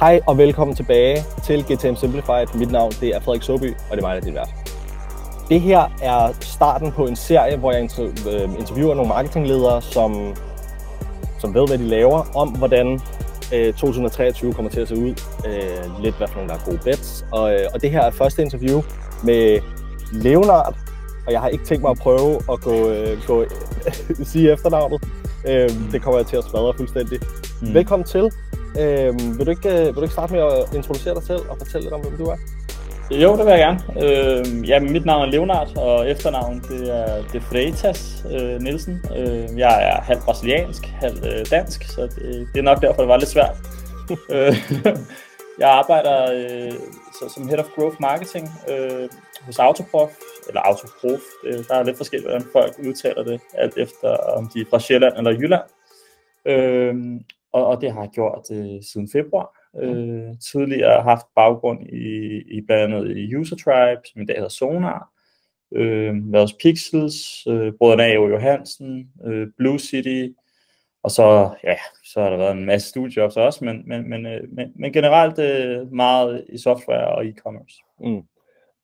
Hej og velkommen tilbage til GTM Simplified. Mit navn det er Frederik Soby, og det er mig, der er din vært. Det her er starten på en serie, hvor jeg øh, interviewer nogle marketingledere, som, som ved, hvad de laver, om hvordan 2023 øh, kommer til at se ud. Øh, lidt hvad for nogle, der er gode bets. Og, og det her er første interview med Leonard, og jeg har ikke tænkt mig at prøve at gå, gå sige efternavnet. det kommer jeg til at smadre fuldstændig. Mm. Velkommen til. Vil, du ikke, vil du ikke starte med at introducere dig selv og fortælle lidt om, hvem du er? Jo, det vil jeg gerne. Øh, ja, mit navn er Leonard, og efternavn det er De Freitas øh, Nielsen. Øh, jeg er halv brasiliansk, halv øh, dansk, så det, det er nok derfor, det var lidt svært. Øh, jeg arbejder øh, så, som Head of Growth Marketing øh, hos Autoprof, eller Autoprof. Det, der er lidt forskelligt, hvordan folk udtaler det, alt efter om de er fra Sjælland eller Jylland. Øh, og, og det har jeg gjort øh, siden februar. Øh, tidligere haft baggrund i, i blandt andet i User Tribe, som i dag hedder Sonar, øh, været hos Pixels, øh, brødrene A. Johansen, øh, Blue City, og så, ja, så har der været en masse studiejobs også, men, men, men, øh, men, men generelt øh, meget i software og e-commerce. Mm.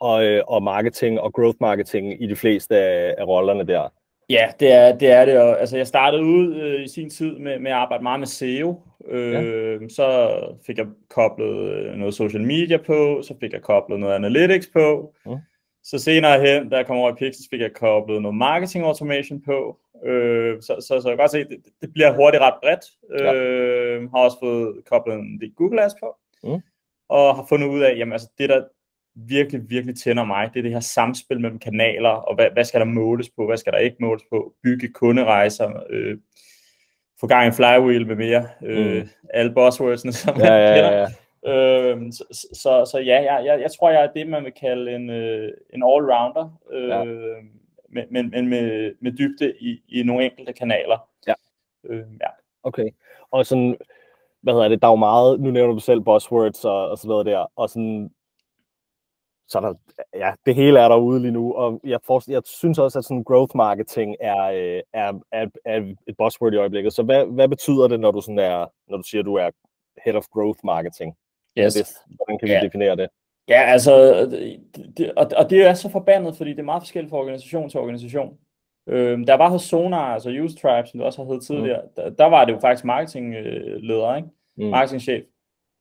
Og, øh, og marketing og growth marketing i de fleste af, af rollerne der. Ja, det er det. Er det. Og, altså, jeg startede ud øh, i sin tid med, med at arbejde meget med SEO. Øh, ja. Så fik jeg koblet øh, noget social media på, så fik jeg koblet noget analytics på. Ja. Så senere hen, da jeg kom over i Pixels, fik jeg koblet noget marketing automation på. Øh, så, så, så jeg kan godt se, det, det bliver hurtigt ret bredt. Ja. Øh, har også fået koblet en del Google Ads på. Mm. Og har fundet ud af, jamen altså det der, virkelig, virkelig tænder mig, det er det her samspil mellem kanaler, og hvad, hvad skal der måles på, hvad skal der ikke måles på, bygge kunderejser, øh, få gang i flywheel med mere, øh, mm. alle buzzwordsene, som ja, man ja, kender. Ja, ja. Øh, så, så, så ja, jeg, jeg, jeg tror, jeg er det, man vil kalde en, øh, en all-rounder, øh, ja. men, men, men med, med dybde i, i nogle enkelte kanaler. Ja. Øh, ja. Okay. Og sådan, hvad hedder det, der er jo meget, nu nævner du selv buzzwords og, og så videre der, og sådan, så der, ja, det hele er derude lige nu, og jeg, for, jeg synes også, at sådan growth marketing er, øh, er, er, er et buzzword i øjeblikket. Så hvad, hvad betyder det, når du, sådan er, når du siger, at du er head of growth marketing? Yes. Det, hvordan kan vi ja. definere det? Ja, altså, det, og, og det er så forbandet, fordi det er meget forskelligt fra organisation til organisation. Øhm, der var hos Sonar, altså Use Tribe, som du også har heddet tidligere, mm. der, der var det jo faktisk marketingleder, ikke? Mm. marketingchef.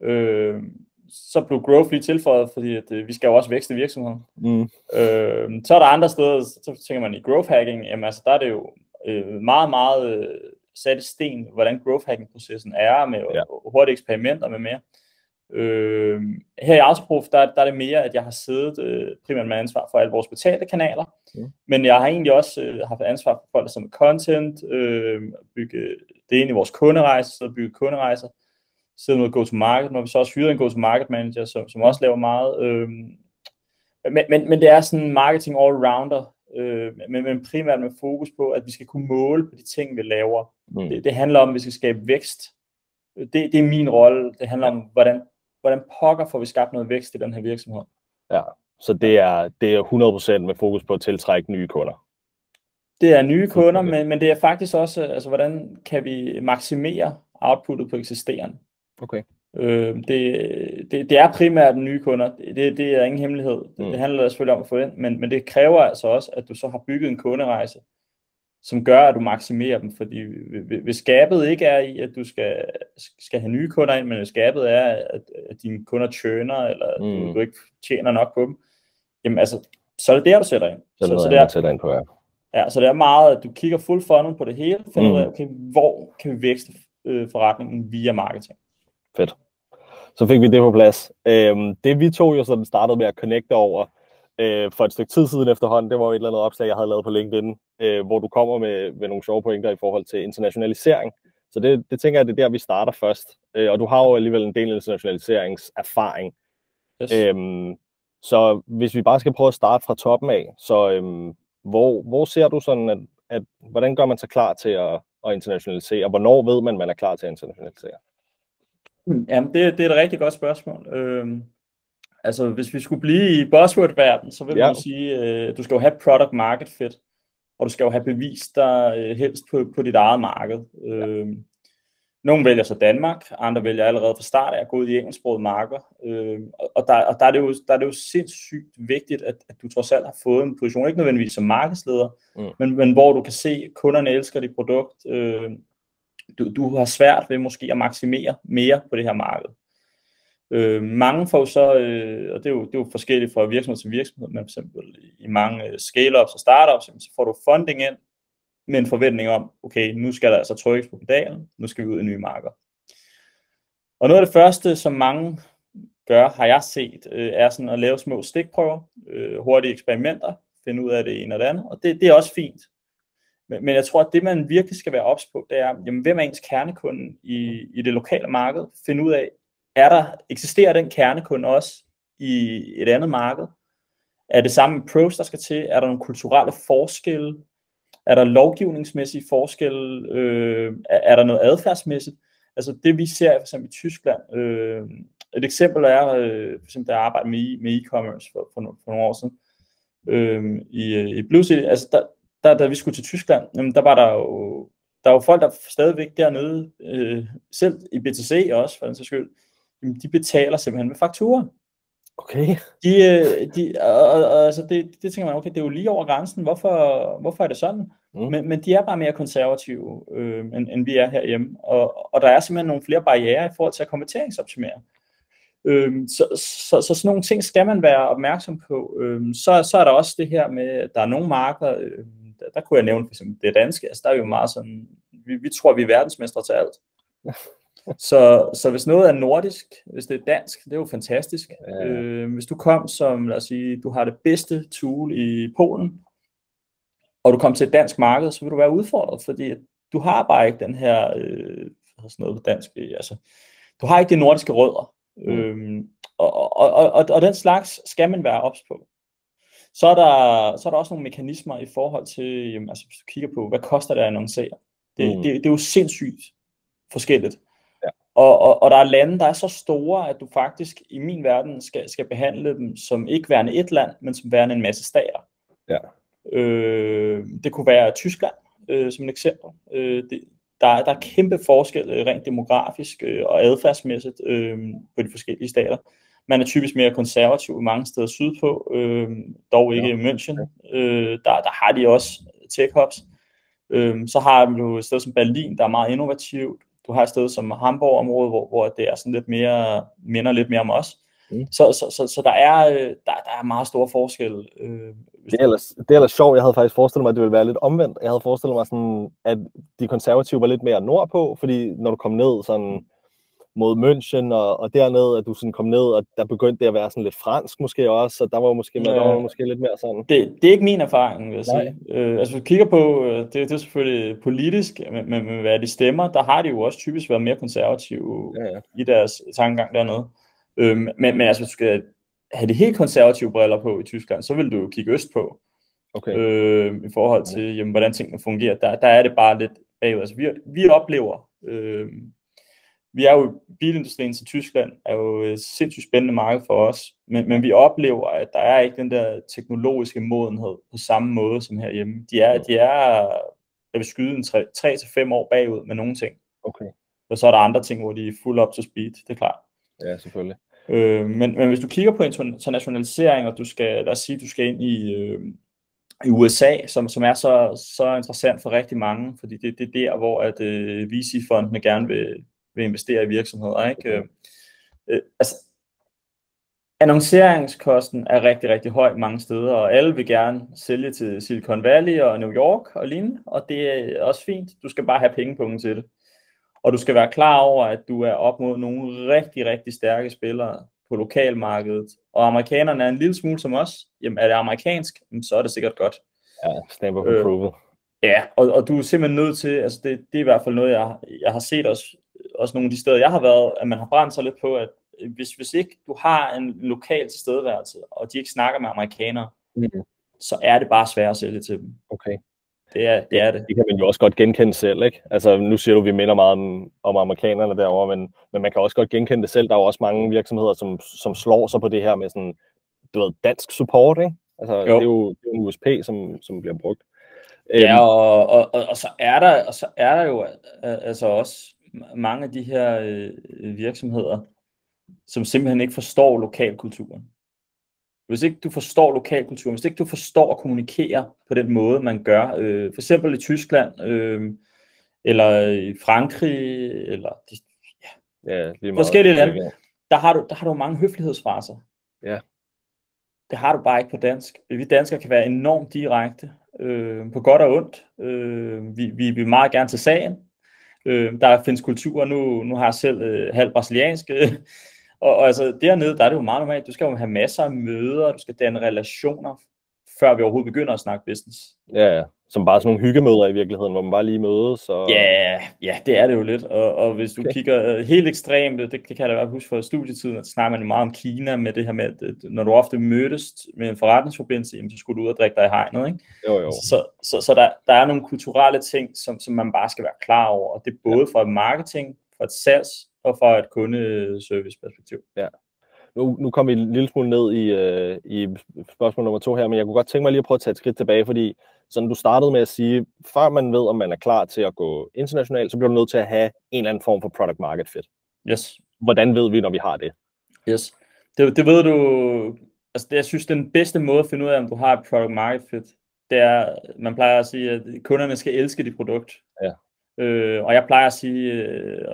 Øhm, så blev growth lige tilføjet, fordi at, øh, vi skal jo også vækste virksomheden. Mm. Øh, så er der andre steder, så tænker man i growth hacking, jamen altså der er det jo øh, meget, meget øh, sat i sten, hvordan growth hacking processen er med ja. hurtige eksperimenter med mere. Øh, her i Autoproof, der, der er det mere, at jeg har siddet øh, primært med ansvar for alle vores betalte kanaler, mm. men jeg har egentlig også øh, haft ansvar for folk, som content, øh, bygge det ind i vores kunderejser, så bygge kunderejser, sidder med go-to-market. Har vi så også hyret en go-to-market manager, som, som også laver meget. Øh, men, men, men det er sådan en marketing all-rounder, øh, men, men primært med fokus på, at vi skal kunne måle på de ting, vi laver. Mm. Det, det handler om, at vi skal skabe vækst. Det, det er min rolle. Det handler ja. om, hvordan, hvordan pokker får vi skabt noget vækst i den her virksomhed. Ja, så det er, det er 100% med fokus på at tiltrække nye kunder. Det er nye kunder, men, men det er faktisk også, altså, hvordan kan vi maksimere outputtet på eksisterende. Okay. Øh, det, det, det er primært nye kunder. Det, det er ingen hemmelighed. Mm. Det handler selvfølgelig om at få ind, men, men det kræver altså også, at du så har bygget en kunderejse, som gør, at du maksimerer dem. Fordi hvis skabet ikke er i, at du skal, skal have nye kunder ind, men hvis skabet er, at, at dine kunder tjener, eller mm. du, du ikke tjener nok på dem, jamen altså, så er det der, du sætter ind. Så, så, så det er, sætter ind på, ja. Ja, så det er meget, at du kigger full funnel på det hele, finder mm. ud af, okay, hvor kan vi vækste øh, forretningen via marketing. Fedt. Så fik vi det på plads. Øhm, det vi to jo sådan startede med at connecte over øh, for et stykke tid siden efterhånden, det var et eller andet opslag, jeg havde lavet på LinkedIn, øh, hvor du kommer med, med nogle sjove pointer i forhold til internationalisering. Så det, det tænker jeg, det er der, vi starter først. Øh, og du har jo alligevel en del internationaliseringserfaring. Yes. Øhm, så hvis vi bare skal prøve at starte fra toppen af, så øhm, hvor, hvor ser du sådan, at, at hvordan gør man sig klar til at, at internationalisere? Hvornår ved man, man er klar til at internationalisere? Jamen, det, det er et rigtig godt spørgsmål. Øhm, altså, hvis vi skulle blive i buzzword-verden, så vil ja. man sige, øh, du skal jo have product market fit, og du skal jo have bevist dig øh, helst på, på dit eget marked. Ja. Øhm, nogle vælger så Danmark, andre vælger allerede fra start af at gå ud i engelsksproget marker. Øh, og der, og der, er det jo, der er det jo sindssygt vigtigt, at, at du trods alt har fået en position, ikke nødvendigvis som markedsleder, mm. men, men hvor du kan se, at kunderne elsker dit produkt. Øh, du, du har svært ved måske at maksimere mere på det her marked. Øh, mange får så, øh, og det er, jo, det er jo forskelligt fra virksomhed til virksomhed, men for eksempel i mange øh, scale-ups og startups, så får du funding ind, med en forventning om, okay, nu skal der altså trykkes på pedalen, nu skal vi ud i nye marker. Og noget af det første, som mange gør, har jeg set, øh, er sådan at lave små stikprøver, øh, hurtige eksperimenter, finde ud af det ene og det andet, og det, det er også fint. Men, men jeg tror, at det man virkelig skal være ops på, det er, jamen, hvem er ens kernekunde i, i det lokale marked? Finde ud af, er der, eksisterer den kernekunde også i et andet marked? Er det samme approach, der skal til? Er der nogle kulturelle forskelle? Er der lovgivningsmæssige forskelle? Øh, er der noget adfærdsmæssigt? Altså det vi ser for eksempel i Tyskland, øh, et eksempel er, øh, for eksempel der jeg arbejdede med, med e-commerce for, for, for nogle år siden, øh, i, i Blue City, altså der, der, da vi skulle til Tyskland, jamen, der var der jo, der var folk, der stadigvæk dernede, øh, selv i BTC også, for den sags skyld, jamen, de betaler simpelthen med fakturer. Okay. De, øh, de, og, og, og, altså det, det tænker man, okay, det er jo lige over grænsen, hvorfor, hvorfor er det sådan? Mm. Men, men de er bare mere konservative, øh, end, end vi er herhjemme, og, og der er simpelthen nogle flere barriere i forhold til at konverteringsoptimere. Øh, så, så, så sådan nogle ting skal man være opmærksom på. Øh, så, så er der også det her med, at der er nogle marker, øh, der, der kunne jeg nævne for eksempel det danske, altså der er jo meget sådan, vi, vi tror, vi er verdensmestre til alt. Så, så hvis noget er nordisk, hvis det er dansk, det er jo fantastisk. Ja. Øh, hvis du kom som, lad os sige, du har det bedste tool i Polen, og du kom til et dansk marked, så vil du være udfordret, fordi du har bare ikke den her, øh, sådan noget på dansk, altså, du har ikke de nordiske rødder. Mm. Øhm, og, og, og, og, og den slags skal man være ops på. Så er, der, så er der også nogle mekanismer i forhold til, jamen, altså hvis du kigger på, hvad koster det at annoncere? Det, mm. det, det er jo sindssygt forskelligt. Og, og, og der er lande, der er så store, at du faktisk i min verden skal, skal behandle dem som ikke værende et land, men som værende en masse stater. Ja. Øh, det kunne være Tyskland øh, som et eksempel. Øh, det, der, der er kæmpe forskel øh, rent demografisk øh, og adfærdsmæssigt øh, på de forskellige stater. Man er typisk mere konservativ mange steder sydpå, øh, dog ikke ja. i München. Øh, der, der har de også tech hubs. Øh, så har du et sted som Berlin, der er meget innovativt du har et sted som Hamburg-området, hvor, hvor det er sådan lidt mere, minder lidt mere om os. Mm. Så, så, så, så der, er, øh, der, der er meget store forskelle. Øh, det, er ellers, det er ellers sjovt. Jeg havde faktisk forestillet mig, at det ville være lidt omvendt. Jeg havde forestillet mig, sådan, at de konservative var lidt mere nordpå, fordi når du kom ned sådan, mod München og, og dernede, at du sådan kom ned, og der begyndte det at være sådan lidt fransk måske også, så der var måske, ja. der var måske lidt mere sådan. Det, det er ikke min erfaring, vil jeg sige. Øh, altså, hvis du kigger på, øh, det, det er selvfølgelig politisk, men, men, men hvad de stemmer, der har de jo også typisk været mere konservative ja, ja. i deres tankegang dernede. Øh, men, men altså, hvis du skal have de helt konservative briller på i Tyskland, så vil du kigge øst på. Okay. Øh, I forhold til, jamen, hvordan tingene fungerer. Der, der er det bare lidt bagud. Altså, vi, vi oplever, øh, vi er jo, bilindustrien til Tyskland er jo et sindssygt spændende marked for os, men, men vi oplever, at der er ikke den der teknologiske modenhed på samme måde som herhjemme. De er, de er jeg vil skyde en 3-5 år bagud med nogle ting. Okay. Og så er der andre ting, hvor de er fuld up to speed, det er klart. Ja, selvfølgelig. Øh, men, men hvis du kigger på internationalisering, og du skal, lad os sige, du skal ind i, øh, i USA, som, som er så, så interessant for rigtig mange, fordi det, det er der, hvor at øh, VC-fondene gerne vil, vil investere i virksomheder. Ikke? Okay. Øh, altså, annonceringskosten er rigtig, rigtig høj mange steder, og alle vil gerne sælge til Silicon Valley og New York og lignende, og det er også fint. Du skal bare have pengepunkten til det. Og du skal være klar over, at du er op mod nogle rigtig, rigtig stærke spillere på lokalmarkedet, og amerikanerne er en lille smule som os. Jamen, er det amerikansk, så er det sikkert godt. Ja, stamp of approval. Øh, ja, og, og du er simpelthen nødt til, altså det, det er i hvert fald noget, jeg, jeg har set også også nogle af de steder, jeg har været, at man har brændt sig lidt på, at hvis, hvis ikke du har en lokal tilstedeværelse, og de ikke snakker med amerikanere, mm. så er det bare svært at sælge til dem. Okay. Det er, det er det. Det kan man jo også godt genkende selv, ikke? Altså, nu siger du, at vi minder meget om, om amerikanerne derovre, men, men man kan også godt genkende det selv. Der er jo også mange virksomheder, som, som slår sig på det her med sådan, du ved, dansk support, ikke? Altså, jo. det er jo det er en USP, som, som bliver brugt. Ja, øhm. og, og, og, og, så er der, og så er der jo altså også mange af de her øh, virksomheder, som simpelthen ikke forstår lokalkulturen. Hvis ikke du forstår lokalkulturen, hvis ikke du forstår at kommunikere på den måde, man gør, øh, for eksempel i Tyskland, øh, eller i Frankrig, eller de, Ja, lige meget. forskellige lande, der har, du, der har du mange høflighedsfraser. Ja. Det har du bare ikke på dansk. Vi danskere kan være enormt direkte, øh, på godt og ondt. Øh, vi, vi vil meget gerne til sagen. Øh, der findes kulturer, nu, nu har jeg selv øh, halv brasiliansk, øh, og, og altså dernede, der er det jo meget normalt. Du skal jo have masser af møder, du skal danne relationer, før vi overhovedet begynder at snakke business. Ja, ja. Som bare sådan nogle hyggemøder i virkeligheden, hvor man bare lige mødes. Og... Ja, ja, det er det jo lidt. Og, og hvis du kigger øh, helt ekstremt, det, det kan jeg da godt huske fra studietiden, at snakker man jo meget om Kina med det her med, at når du ofte mødtes med en forretningsforbindelse, jamen, så skulle du ud og drikke dig i hegnet, ikke? Jo, jo. Så, så, så der, der er nogle kulturelle ting, som, som man bare skal være klar over, og det er både fra et marketing, fra et salgs og fra et kundeserviceperspektiv. Nu, nu kom vi en lille smule ned i, øh, i spørgsmål nummer to her, men jeg kunne godt tænke mig lige at prøve at tage et skridt tilbage, fordi sådan du startede med at sige, før man ved, om man er klar til at gå internationalt, så bliver du nødt til at have en eller anden form for product market fit. Yes. Hvordan ved vi, når vi har det? Yes. Det, det ved du, altså det, jeg synes, den bedste måde at finde ud af, om du har et product market fit, det er, man plejer at sige, at kunderne skal elske dit produkt. Ja. Øh, og jeg plejer at sige, øh,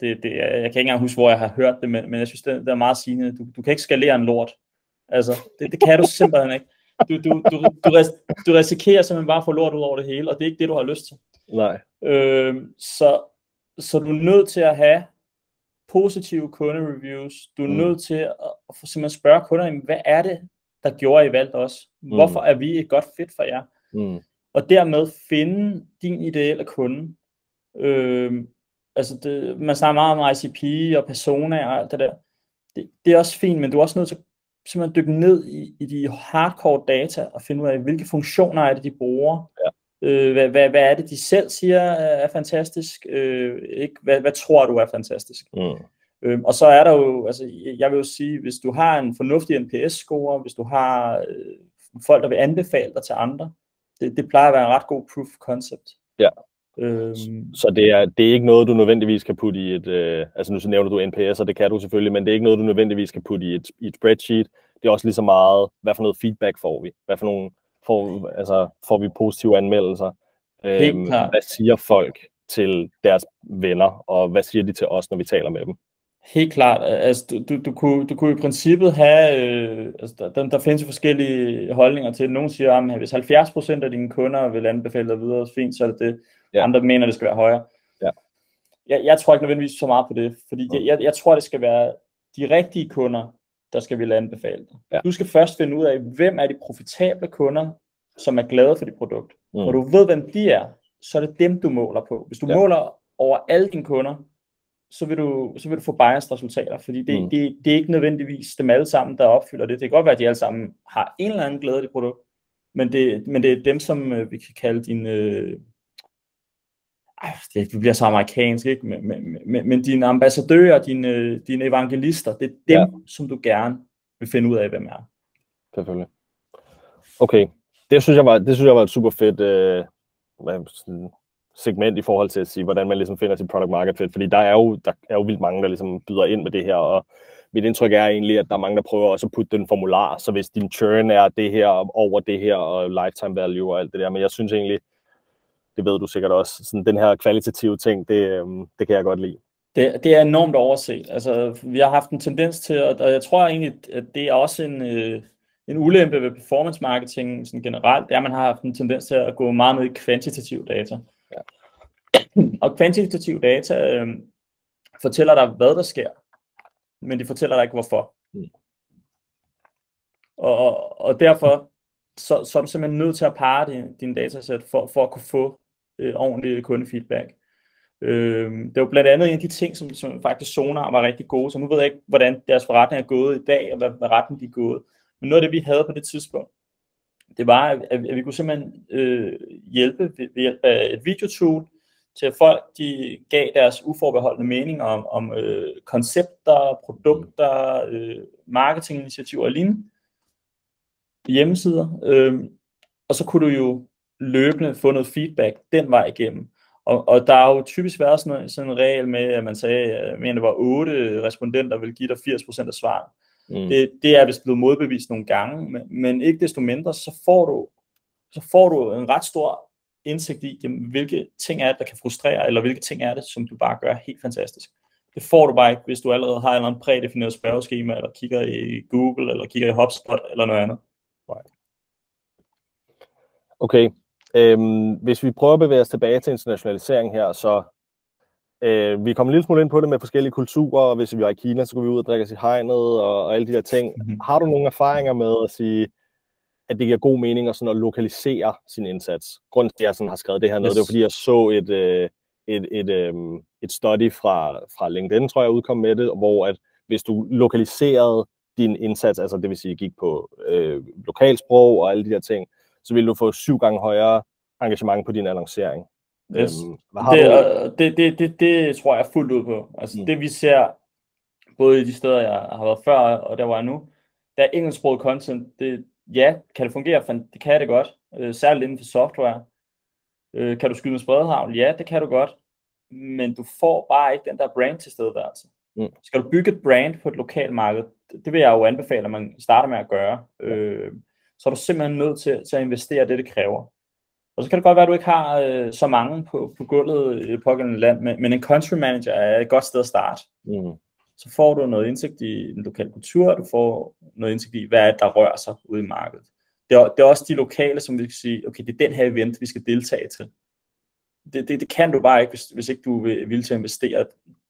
det, det, jeg kan ikke engang huske, hvor jeg har hørt det, men, men jeg synes, det, det er meget sigende. Du, du kan ikke skalere en lort. Altså, det, det kan du simpelthen ikke. Du, du, du, du, ris, du risikerer simpelthen bare at få lort ud over det hele, og det er ikke det, du har lyst til. Nej. Øh, så, så du er nødt til at have positive kundereviews. Du er Mm. mm. nødt til at, at simpelthen spørge kunderne, hvad er det, der gjorde, I valgte os? Hvorfor er vi et godt fit for jer? Mm. Og dermed finde din ideelle kunde. Øh, altså det, man snakker meget om ICP og persona og alt det der. Det, det er også fint, men du er også nødt til simpelthen dykke ned i, i de hardcore data og finde ud af, hvilke funktioner er det, de bruger. Ja. Øh, hvad, hvad, hvad er det, de selv siger er fantastisk? Øh, ikke, hvad, hvad tror du er fantastisk? Mm. Øhm, og så er der jo, altså jeg vil jo sige, hvis du har en fornuftig NPS-score, hvis du har øh, folk, der vil anbefale dig til andre, det, det plejer at være en ret god proof of concept. Ja. Øhm, Så det er, det er ikke noget, du nødvendigvis kan putte i et, øh, altså nu så nævner du NPS, og det kan du selvfølgelig, men det er ikke noget, du nødvendigvis kan putte i et, i et spreadsheet. Det er også lige så meget, hvad for noget feedback får vi? Hvad for nogle, får, altså, får vi positive anmeldelser? Øhm, hvad siger folk til deres venner, og hvad siger de til os, når vi taler med dem? Helt klart. Altså, du, du, du, kunne, du kunne i princippet have, øh, altså, der, der, findes forskellige holdninger til. Nogle siger, at hvis 70% af dine kunder vil anbefale dig videre, fint, så er det det. Ja. Andre mener, det skal være højere. Ja. Jeg, jeg tror ikke nødvendigvis så meget på det, fordi det, jeg, jeg tror, det skal være de rigtige kunder, der skal ville anbefale dig. Ja. Du skal først finde ud af, hvem er de profitable kunder, som er glade for dit produkt. Mm. Når du ved, hvem de er, så er det dem, du måler på. Hvis du Ja. måler over alle dine kunder, så vil du, så vil du få biased resultater, fordi det, Mm. det, det er ikke nødvendigvis dem alle sammen, der opfylder det. Det kan godt være, at de alle sammen har en eller anden glæde af det produkt, men det, men det er dem, som øh, vi kan kalde dine... Øh, det bliver så amerikansk, ikke? Men, men, men, men dine ambassadører, dine, dine evangelister, det er dem, Ja. som du gerne vil finde ud af, hvem er. Selvfølgelig. Okay, det synes jeg var, det synes jeg var et super fedt øh, segment i forhold til at sige, hvordan man ligesom finder sit product market fit, fordi der er jo, der er jo vildt mange, der ligesom byder ind med det her, og mit indtryk er egentlig, at der er mange, der prøver også at putte den formular, så hvis din churn er det her, over det her, og lifetime value og alt det der, men jeg synes egentlig, det ved du sikkert også, sådan den her kvalitative ting, det, øhm, det kan jeg godt lide. Det, det er enormt overset. Altså, vi har haft en tendens til, og og jeg tror egentlig, at det er også en, øh, en ulempe ved performance marketing sådan generelt, det er, at man har haft en tendens til at gå meget ned i kvantitativ data. Ja. Og kvantitativ data øh, fortæller dig, hvad der sker, men de fortæller dig ikke, hvorfor. Mm. Og, og, og derfor så, så er du simpelthen nødt til at parre din, din datasæt for, for at kunne få øh, ordentlig øh, kundefeedback. Øh, det var blandt andet en af de ting, som, som faktisk Sonar var rigtig gode, så nu ved jeg ikke, hvordan deres forretning er gået i dag, og hvad, hvad retten de er gået. Men noget af det, vi havde på det tidspunkt, det var, at, at vi kunne simpelthen øh, hjælpe ved, ved hjælp af et videotool, til at folk de gav deres uforbeholdende mening om, om øh, koncepter, produkter, øh, marketinginitiativer og lignende hjemmesider. Øh, og så kunne du jo løbende få noget feedback den vej igennem. Og, og der har jo typisk været sådan sådan en regel med, at man sagde, at det var otte respondenter vil give dig 80% af svaret. Mm. Det, det er vist blevet modbevist nogle gange, men, men ikke desto mindre, så får du, så får du en ret stor indsigt i, jamen, hvilke ting er det, der kan frustrere, eller hvilke ting er det, som du bare gør helt fantastisk. Det får du bare ikke, hvis du allerede har en eller anden prædefineret spørgeskema, eller kigger i Google, eller kigger i HubSpot, eller noget andet. Okay, øhm, hvis vi prøver at bevæge os tilbage til internationalisering her, så øh, vi kommer en lille smule ind på det med forskellige kulturer, og hvis vi er i Kina, så går vi ud og drikker os i hegnet, og, og alle de der ting. Mm-hmm. Har du nogle erfaringer med at sige, at det giver god mening at, sådan at lokalisere sin indsats? Grunden til, at jeg sådan har skrevet det her ned, yes. det er fordi, jeg så et, øh, et, et, øh, et study fra, fra LinkedIn, tror jeg, udkom med det, hvor at hvis du lokaliserede din indsats, altså det vil sige, gik på øh, lokalsprog og alle de her ting, så vil du få syv gange højere engagement på din annoncering. Yes. Øhm, det, du? Det, det, det, det tror jeg fuldt ud på. Altså mm. det vi ser, både i de steder, jeg har været før, og der hvor jeg er nu, der er engelsksproget content, det, ja, kan det fungere? Det kan det godt, øh, særligt inden for software. Øh, kan du skyde med spredhavl? Ja, det kan du godt. Men du får bare ikke den der brand til stedet altså. Mm. Skal du bygge et brand på et lokalt marked, det vil jeg jo anbefale, at man starter med at gøre. Øh, så er du simpelthen nødt til, til at investere det, det kræver. Og så kan det godt være, at du ikke har øh, så mange på, på gulvet i det pågældende land, men, men en country manager er et godt sted at starte. Mm. Så får du noget indsigt i den lokale kultur, du får noget indsigt i, hvad er der rører sig ude i markedet. Det er, det er også de lokale, som vi kan sige, okay, det er den her event, vi skal deltage til. Det, det, det kan du bare ikke, hvis, hvis ikke du vil, vil til at investere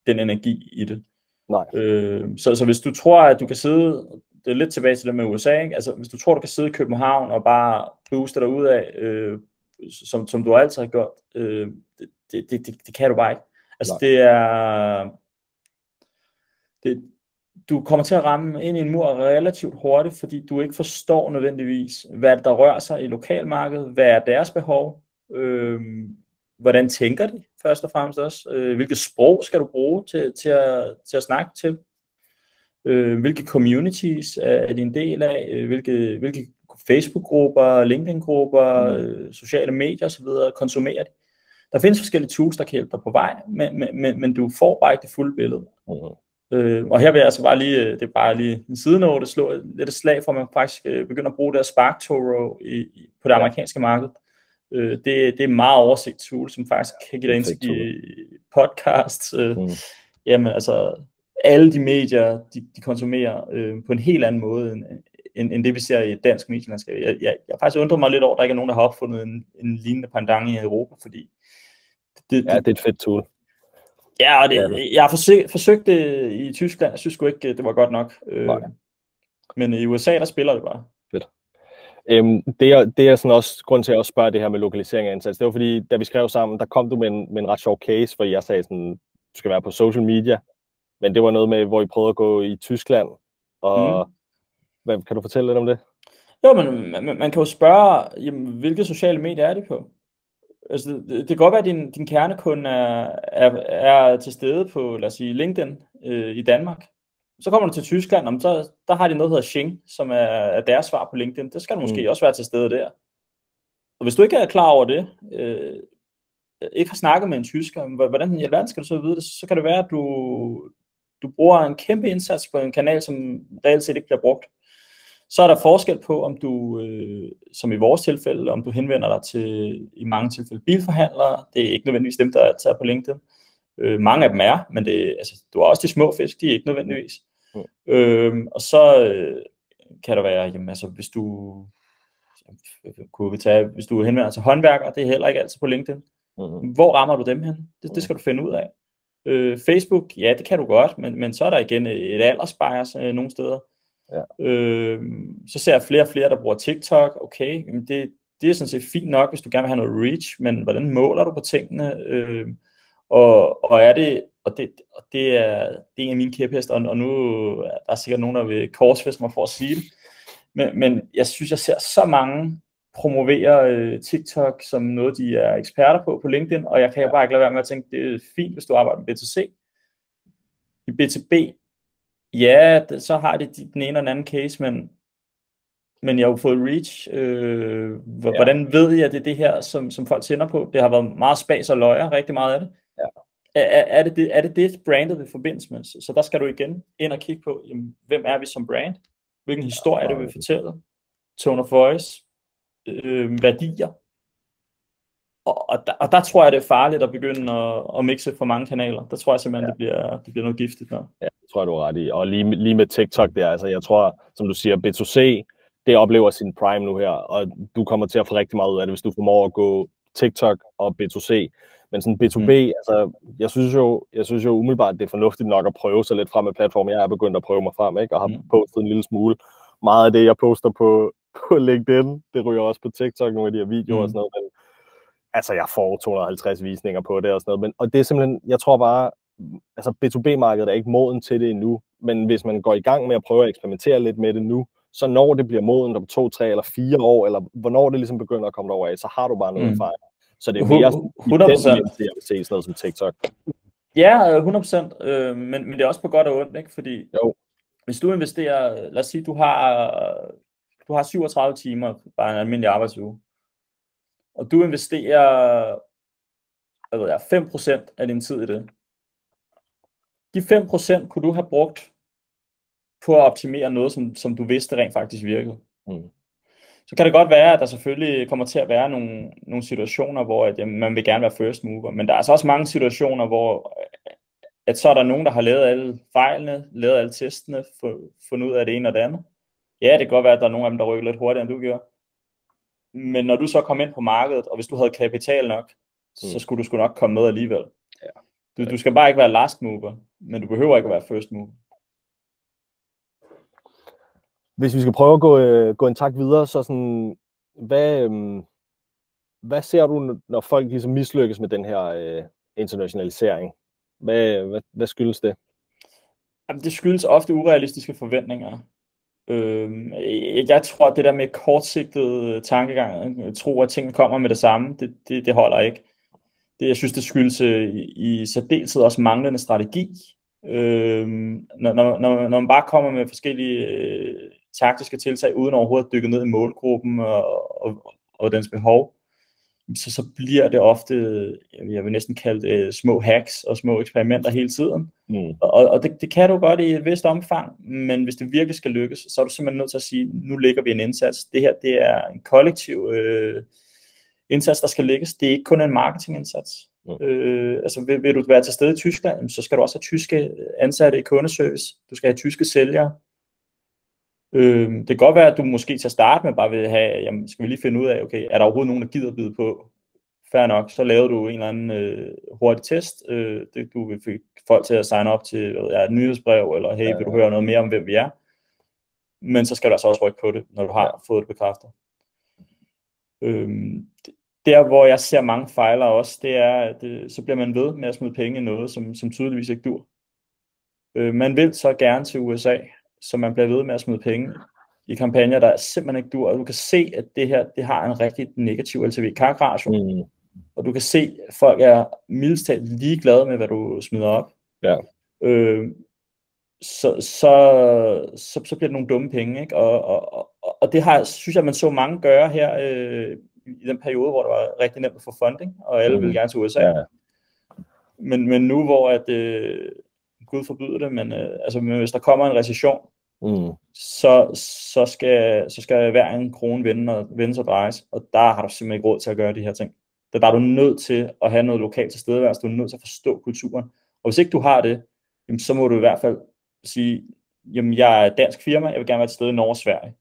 den energi i det. Nej. Øh, så, så hvis du tror, at du kan sidde det er lidt tilbage til det med USA, ikke? altså hvis du tror, du kan sidde i København og bare booste dig ud af, øh, som, som du altid har gjort, øh, det, det, det, det kan du bare ikke. Altså Nej. det er, det, du kommer til at ramme ind i en mur relativt hurtigt, fordi du ikke forstår nødvendigvis, hvad der rører sig i lokalmarkedet, hvad er deres behov, øh, hvordan tænker de først og fremmest også, øh, hvilket sprog skal du bruge til, til, at, til at snakke til øh, hvilke communities er de en del af, øh, hvilke, hvilke Facebook-grupper, LinkedIn-grupper, mm. øh, sociale medier osv. konsumerer de. Der findes forskellige tools, der kan hjælpe dig på vej, men, men, men du får bare ikke det fulde billede. Mm. Øh, og her vil jeg altså bare lige, det er bare lige en sidenote, slå lidt et slag for, at man faktisk øh, begynder at bruge det her Spark Toro i, i, på det amerikanske marked. Øh, det, det er et meget oversigt tool, som faktisk kan give dig indsigt i podcasts. Øh, mm. Jamen altså, alle de medier, de, de konsumerer øh, på en helt anden måde, end, end, end det vi ser i et dansk medielandskab. Jeg, jeg, jeg faktisk undret mig lidt over, at der ikke er nogen, der har opfundet en, en lignende pandang i Europa, fordi... Det, ja, det er et fedt tool. Ja, og det, ja, jeg har forsøgt, forsøgt det i Tyskland, jeg synes sgu ikke, det var godt nok. Øh, men i USA, der spiller det bare. Fedt. Øhm, det, er, det er sådan også grund til at også spørge det her med lokalisering af indsats. Det var fordi, da vi skrev sammen, der kom du med en, med en ret sjov case, hvor jeg sagde sådan, du skal være på social media, men det var noget med, hvor I prøvede at gå i Tyskland. Og mm. hvad, kan du fortælle lidt om det? Jo, men man, man kan jo spørge, jamen, hvilke sociale medier er det på? Altså, det, det kan godt være, at din, din kernekunde er, er, er til stede på, lad os sige, LinkedIn øh, i Danmark. Så kommer du til Tyskland, og så, der har de noget, der hedder Xing, som er, er deres svar på LinkedIn. Det skal du måske mm. også være til stede der. Og hvis du ikke er klar over det, øh, ikke har snakket med en tysker, hvordan i alverden skal du så vide det? Så kan det være, at du, du bruger en kæmpe indsats på en kanal, som reelt set ikke bliver brugt, så er der forskel på, om du, øh, som i vores tilfælde, om du henvender dig til, i mange tilfælde, bilforhandlere. Det er ikke nødvendigvis dem, der er taget på LinkedIn. Øh, mange af dem er, men det, altså, du har også de små fisk, de er ikke nødvendigvis. Mm. Øh, og så øh, kan der være, jamen, altså, hvis du kunne vi tage, hvis du henvender til håndværker, det er heller ikke altid på LinkedIn. Mm. Hvor rammer du dem hen? Det, det skal du finde ud af. Øh, Facebook, ja, det kan du godt, men, men så er der igen et aldersbias øh, nogle steder. Ja. Øh, så ser jeg flere og flere, der bruger TikTok. Okay, men det, det er sådan set fint nok, hvis du gerne vil have noget reach, men hvordan måler du på tingene? Øh, og, og er det, og det, og det, er, det er en af mine kæphester, og, og nu er der sikkert nogen, der vil korsfeste mig for at sige det, men, men jeg synes, jeg ser så mange promovere øh, TikTok som noget, de er eksperter på på LinkedIn, og jeg kan jo bare ikke lade være med at tænke, det er fint, hvis du arbejder med B2C. I B2B, ja, det, så har det den ene og den anden case, men men jeg har jo fået reach. Øh, hvordan ja. ved jeg, det er det her, som, som folk tænder på? Det har været meget spas og løjer, rigtig meget af det. Ja. Er, er, det det, er det det, brandet vil forbindes med? Så der skal du igen ind og kigge på, jamen, hvem er vi som brand? Hvilken historie ja, er det, vi vil fortælle? Tone of voice? Øh, værdier? Og, og, der, og der tror jeg, det er farligt at begynde at, at mixe for mange kanaler. Der tror jeg simpelthen, ja. det, bliver, det bliver noget giftigt. Der. Ja, det tror jeg, du er ret i. Og lige, lige med TikTok der, altså jeg tror, som du siger, B2C, det oplever sin prime nu her, og du kommer til at få rigtig meget ud af det, hvis du formår at gå TikTok og B2C. Men sådan B2B, mm. altså, jeg synes, jo, jeg synes jo umiddelbart, det er fornuftigt nok at prøve sig lidt frem med platformen. Jeg er begyndt at prøve mig frem, ikke? og har mm. postet en lille smule. Meget af det, jeg poster på, på LinkedIn, det ryger også på TikTok, nogle af de her videoer mm. og sådan noget. Men, altså, jeg får 250 visninger på det og sådan noget. Men, og det er simpelthen, jeg tror bare, altså B2B-markedet er ikke moden til det endnu. Men hvis man går i gang med at prøve at eksperimentere lidt med det nu, så når det bliver moden om to, tre eller fire år, eller hvornår det ligesom begynder at komme over af, så har du bare noget mm. erfaring. Så det er mere 100%. jeg vil se sådan noget som TikTok. Ja, 100%, øh, men, men det er også på godt og ondt, ikke? fordi jo. hvis du investerer, lad os sige, du har, du har 37 timer, bare en almindelig arbejdsuge, og du investerer hvad ved jeg, 5% af din tid i det. De 5% kunne du have brugt på at optimere noget, som, som du vidste rent faktisk virkede. Mm. Så kan det godt være, at der selvfølgelig kommer til at være nogle, nogle situationer, hvor at, jamen, man vil gerne være first mover, men der er altså også mange situationer, hvor at så er der nogen, der har lavet alle fejlene, lavet alle testene, fundet ud af det ene og det andet. Ja, det kan godt være, at der er nogle af dem, der rykker lidt hurtigere, end du gjorde. Men når du så kom ind på markedet, og hvis du havde kapital nok, mm. så skulle du sgu nok komme med alligevel. Ja. Du, du skal bare ikke være last mover, men du behøver ikke at være first mover. Hvis vi skal prøve at gå, øh, gå en tak videre, så sådan, hvad, øh, hvad ser du, når folk ligesom mislykkes med den her øh, internationalisering? Hvad, hvad, hvad skyldes det? Jamen, det skyldes ofte urealistiske forventninger. Øh, jeg tror, at det der med kortsigtet tankegang, øh, tro, at tingene kommer med det samme, det, det, det holder ikke. Det, jeg synes, det skyldes øh, i, i særdeleshed også manglende strategi. Øh, når, når, når man bare kommer med forskellige øh, taktiske tiltag, uden overhovedet at dykke ned i målgruppen og, og, og dens behov, så, så bliver det ofte, jeg vil næsten kalde det små hacks og små eksperimenter hele tiden. Mm. Og, og det, det kan du godt i et vist omfang, men hvis det virkelig skal lykkes, så er du simpelthen nødt til at sige, nu lægger vi en indsats. Det her, det er en kollektiv øh, indsats, der skal lægges. Det er ikke kun en marketingindsats. Mm. Øh, altså vil, vil du være til stede i Tyskland, så skal du også have tyske ansatte i kundeservice. Du skal have tyske sælgere. Øh, det kan godt være, at du måske til at starte med bare vil have, jamen, skal vi lige finde ud af, okay, er der overhovedet nogen, der gider byde på? Fair nok, så lavede du en eller anden øh, hurtig test. Øh, det, du vil få folk til at signe op til ja, et nyhedsbrev, eller hey, vil du høre noget mere om, hvem vi er? Men så skal du altså også rykke på det, når du har ja. fået det bekræftet. Øh, der, hvor jeg ser mange fejler også, det er, at øh, så bliver man ved med at smide penge i noget, som, som tydeligvis ikke dur. Øh, man vil så gerne til USA, så man bliver ved med at smide penge i kampagner, der simpelthen ikke dur, og du kan se, at det her, det har en rigtig negativ LTV CAC ratio, mm. og du kan se, at folk er mildest talt ligeglade med, hvad du smider op. Ja. Øh, så, så, så, så bliver det nogle dumme penge, ikke? Og, og, og, og det har, synes jeg, man så mange gøre her øh, i den periode, hvor det var rigtig nemt at få funding, og alle mm. ville gerne til USA. Ja. Men, men nu, hvor at, øh, Gud forbyde det, men øh, altså, men hvis der kommer en recession, mm. så, så, skal, så skal hver en krone vende, og, vende og drejes, og der har du simpelthen ikke råd til at gøre de her ting. Der, der er du nødt til at have noget lokalt til stedeværelse, du er nødt til at forstå kulturen. Og hvis ikke du har det, jamen, så må du i hvert fald sige, jamen jeg er et dansk firma, jeg vil gerne være til stede i Norge og Sverige.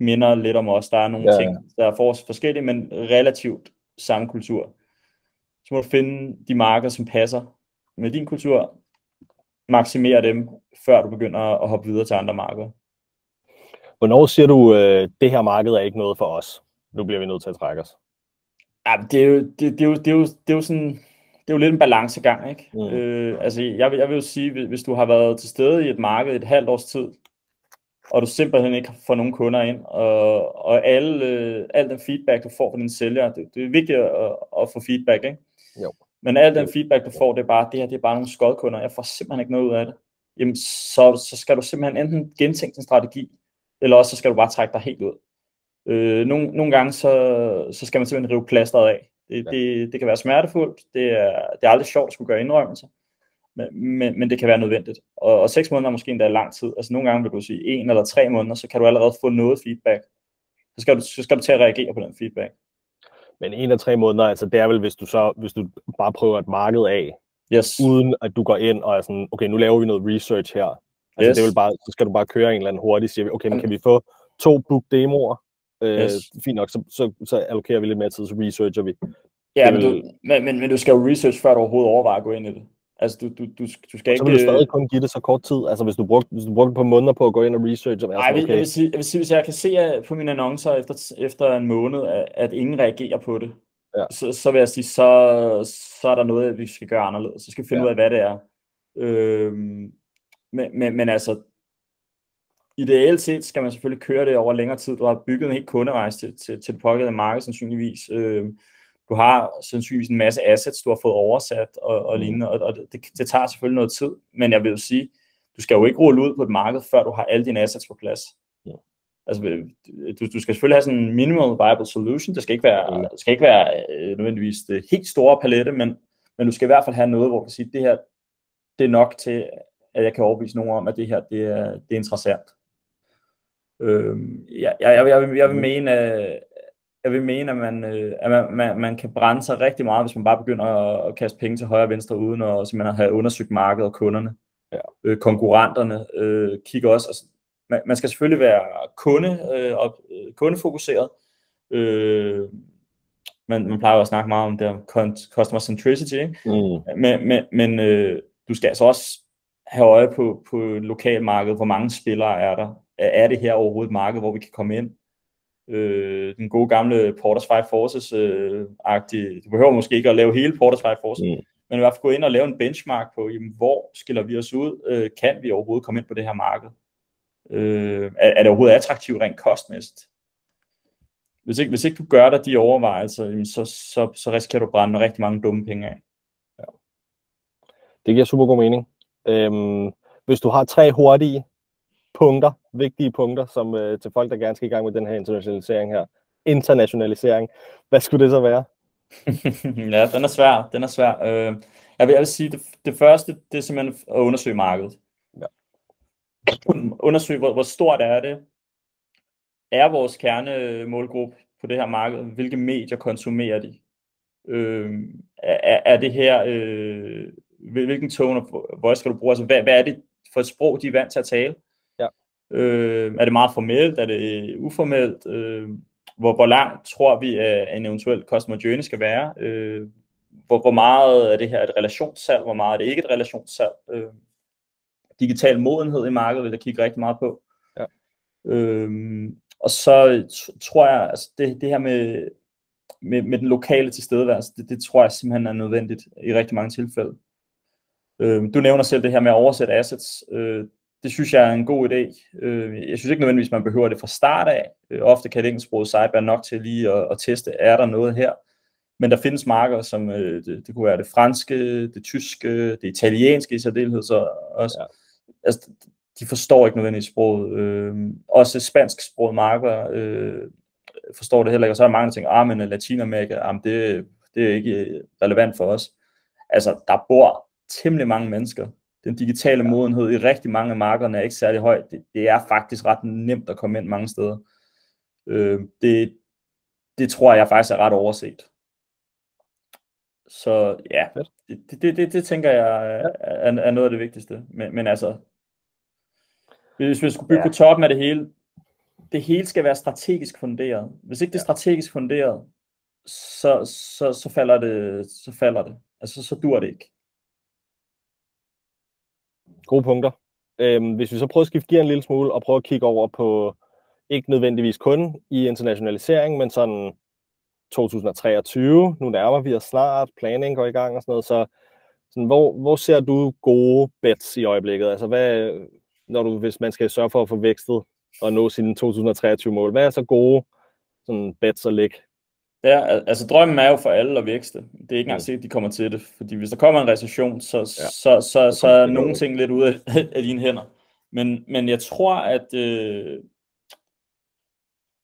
Minder lidt om os. Der er nogle ja. ting, der er for forskellige, men relativt samme kultur. Så må du finde de marker, som passer med din kultur, maksimere dem, før du begynder at hoppe videre til andre markeder. Hvornår siger du, øh, det her marked er ikke noget for os? Nu bliver vi nødt til at trække os. Ja, det er jo, det, det er jo, det er jo, det er jo sådan, det er jo lidt en balancegang, ikke? Mm. Øh, altså, jeg vil, jeg vil jo sige, hvis du har været til stede i et marked et halvt års tid, og du simpelthen ikke får nogen kunder ind, og, og alle, øh, al den feedback, du får fra dine sælgere, det, det er vigtigt at, at få feedback, ikke? Jo. Men al den feedback, du får, det er bare, det her det er bare nogle skodkunder, jeg får simpelthen ikke noget ud af det. Jamen, så, så skal du simpelthen enten gentænke din strategi, eller også så skal du bare trække dig helt ud. Øh, nogle, nogle gange, så, så skal man simpelthen rive plasteret af. Det, ja. det, det kan være smertefuldt, det er, det er aldrig sjovt at skulle gøre indrømmelser, men, men, men det kan være nødvendigt. Og, og seks måneder er måske endda lang tid. Altså nogle gange vil du sige en eller tre måneder, så kan du allerede få noget feedback. Så skal du, så skal du til at reagere på den feedback. Men en eller tre måneder, altså det er vel, hvis du så hvis du bare prøver et marked af, yes. uden at du går ind og er sådan, okay, nu laver vi noget research her. Altså yes. det er vel bare, så skal du bare køre en eller anden hurtig, siger vi, okay, men kan vi få to book demoer? Øh, yes. Fint nok, så, så, så allokerer vi lidt mere tid, så researcher vi. Ja, men du, men, men, men du skal jo research, før du overhovedet overvejer at gå ind i det. Altså, du, du, du, du skal ikke... Så vil du stadig kun give det så kort tid. Altså, hvis du brugte, hvis du brugte på måneder på at gå ind og researche. Nej, altså, okay. jeg, vil sige, jeg vil sige, hvis jeg kan se på mine annoncer efter, efter en måned, at, at ingen reagerer på det, ja. så, så vil jeg sige, så, så er der noget, vi skal gøre anderledes. Så skal vi finde ja. ud af, hvad det er. Øhm, men, men, men altså, ideelt set skal man selvfølgelig køre det over længere tid. Du har bygget en helt kunderejse til, til, til det pågældende marked, sandsynligvis. Øhm, du har sandsynligvis en masse assets, du har fået oversat og, og mm. lignende, og, og det, det tager selvfølgelig noget tid, men jeg vil jo sige, du skal jo ikke rulle ud på et marked, før du har alle dine assets på plads. Ja. Altså, du, du skal selvfølgelig have sådan en minimal viable solution, det skal ikke være, det skal ikke være øh, nødvendigvis det helt store palette, men, men du skal i hvert fald have noget, hvor du kan sige, det her, det er nok til, at jeg kan overbevise nogen om, at det her, det er, det er interessant. Øhm, jeg, jeg, jeg, jeg, vil, jeg vil mene, jeg vil mene, at man, øh, at man, man, man kan brænde sig rigtig meget, hvis man bare begynder at, at kaste penge til højre og venstre, uden at simpelthen have undersøgt markedet og kunderne. Ja. Øh, konkurrenterne øh, kigger også. Altså, man, man skal selvfølgelig være kunde øh, og øh, kundefokuseret. Øh, man, man plejer jo at snakke meget om det customer centricity, ikke? Mm. men, men, men øh, du skal altså også have øje på, på lokalmarkedet, hvor mange spillere er der. Er det her overhovedet et marked, hvor vi kan komme ind? Øh, den gode gamle Porters Five Forces-agtige. Øh, du behøver måske ikke at lave hele Porters Five Forces, mm. men i hvert fald gå ind og lave en benchmark på, jamen, hvor skiller vi os ud? Øh, kan vi overhovedet komme ind på det her marked? Øh, er, er det overhovedet attraktivt rent kostmæssigt? Hvis ikke, hvis ikke du gør dig de overvejelser, jamen, så, så, så risikerer du at brænde rigtig mange dumme penge af. Ja. Det giver super god mening. Øhm, hvis du har tre hurtige punkter, vigtige punkter, som øh, til folk, der gerne skal i gang med den her internationalisering her. Internationalisering. Hvad skulle det så være? ja, den er svær. Den er svær. Øh, jeg, vil, jeg vil sige, det, det første, det er simpelthen at undersøge markedet. Ja. Undersøge, hvor, hvor stort er det? Er vores kernemålgruppe på det her marked? Hvilke medier konsumerer de? Øh, er, er det her, øh, hvilken tone of voice skal du bruge? Altså, hvad, hvad er det for et sprog, de er vant til at tale? Øh, er det meget formelt? Er det uformelt? Øh, hvor, hvor langt tror vi, at en eventuel customer journey skal være? Øh, hvor, hvor meget er det her et relationssalg? Hvor meget er det ikke et relationssalg? Øh, digital modenhed i markedet vil jeg kigge rigtig meget på. Ja. Øh, og så tror jeg, altså det, det her med, med, med den lokale tilstedeværelse, det, det tror jeg simpelthen er nødvendigt i rigtig mange tilfælde. Øh, du nævner selv det her med at oversætte assets. Øh, det synes jeg er en god idé. Øh, jeg synes ikke nødvendigvis, man behøver det fra start af. Øh, ofte kan det engelsksproget site være nok til lige at, at teste, er der noget her? Men der findes marker, som øh, det, det kunne være det franske, det tyske, det italienske i særdeleshed. Så også, ja. altså, de forstår ikke nødvendigvis sproget. Øh, også spansk sproget marker øh, forstår det heller ikke. Og så er der mange, der tænker, ah, men Latinamerika, ah, det, det er ikke relevant for os. Altså, der bor temmelig mange mennesker den digitale modenhed i rigtig mange af markederne er ikke særlig høj. Det, det er faktisk ret nemt at komme ind mange steder. Øh, det, det tror jeg faktisk er ret overset. Så ja, det, det, det, det tænker jeg er, er noget af det vigtigste. Men, men altså, hvis vi skulle bygge ja. på toppen af det hele, det hele skal være strategisk funderet. Hvis ikke det er strategisk funderet, så, så, så falder det, så falder det. Altså, så dur det ikke. Gode punkter. Øhm, hvis vi så prøver at skifte gear en lille smule og prøve at kigge over på, ikke nødvendigvis kun i internationalisering, men sådan 2023, nu nærmer vi os snart, planning går i gang og sådan noget, så sådan, hvor, hvor ser du gode bets i øjeblikket? Altså hvad, når du, hvis man skal sørge for at få vækstet og nå sine 2023 mål, hvad er så gode sådan bets at lægge Ja, altså drømmen er jo for alle at vækste. Det er ikke engang mm. sikkert, at de kommer til det. Fordi hvis der kommer en recession, så, ja. så, så, så er nogle ting lidt ude af, af dine hænder. Men, men jeg tror, at, øh,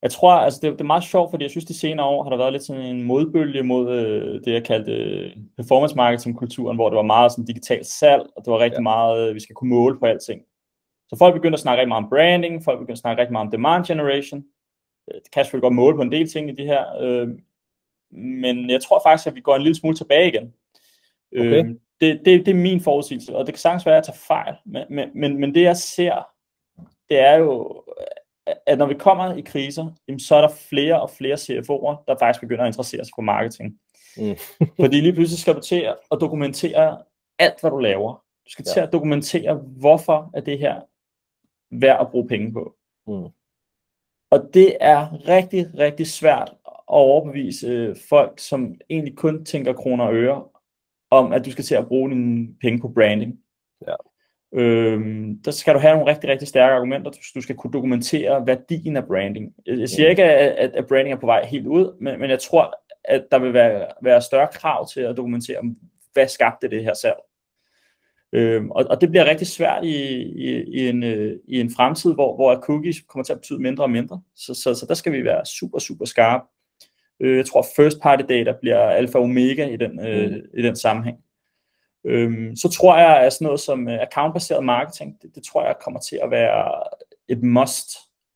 Jeg tror, altså det, det er meget sjovt, fordi jeg synes, de senere år har der været lidt sådan en modbølge mod øh, det, jeg kaldte øh, performance marketing kulturen, hvor det var meget sådan digitalt salg, og det var rigtig ja. meget, øh, vi skal kunne måle på alting. Så folk begyndte at snakke rigtig meget om branding, folk begyndte at snakke rigtig meget om demand generation. Øh, det kan selvfølgelig godt måle på en del ting i det her, øh, men jeg tror faktisk, at vi går en lille smule tilbage igen. Okay. Øh, det, det, det er min forudsigelse, og det kan sagtens være, at jeg tager fejl, men, men, men, men det jeg ser, det er jo, at når vi kommer i kriser, så er der flere og flere CFO'er, der faktisk begynder at interessere sig for marketing. Mm. Fordi lige pludselig skal du til at dokumentere alt, hvad du laver. Du skal til ja. at dokumentere, hvorfor er det her værd at bruge penge på. Mm. Og det er rigtig, rigtig svært overbevise øh, folk, som egentlig kun tænker kroner og øre, om at du skal til at bruge dine penge på branding. Ja. Øhm, der skal du have nogle rigtig, rigtig stærke argumenter. Du, du skal kunne dokumentere værdien af branding. Jeg siger ikke, at, at branding er på vej helt ud, men, men jeg tror, at der vil være, være større krav til at dokumentere, hvad skabte det her salg. Øhm, og, og det bliver rigtig svært i, i, i, en, øh, i en fremtid, hvor, hvor cookies kommer til at betyde mindre og mindre. Så, så, så der skal vi være super, super skarpe. Øh, jeg tror, first party data bliver alfa og omega i den, øh, mm. i den sammenhæng. Øhm, så tror jeg, at sådan noget som øh, account-baseret marketing, det, det tror jeg kommer til at være et must.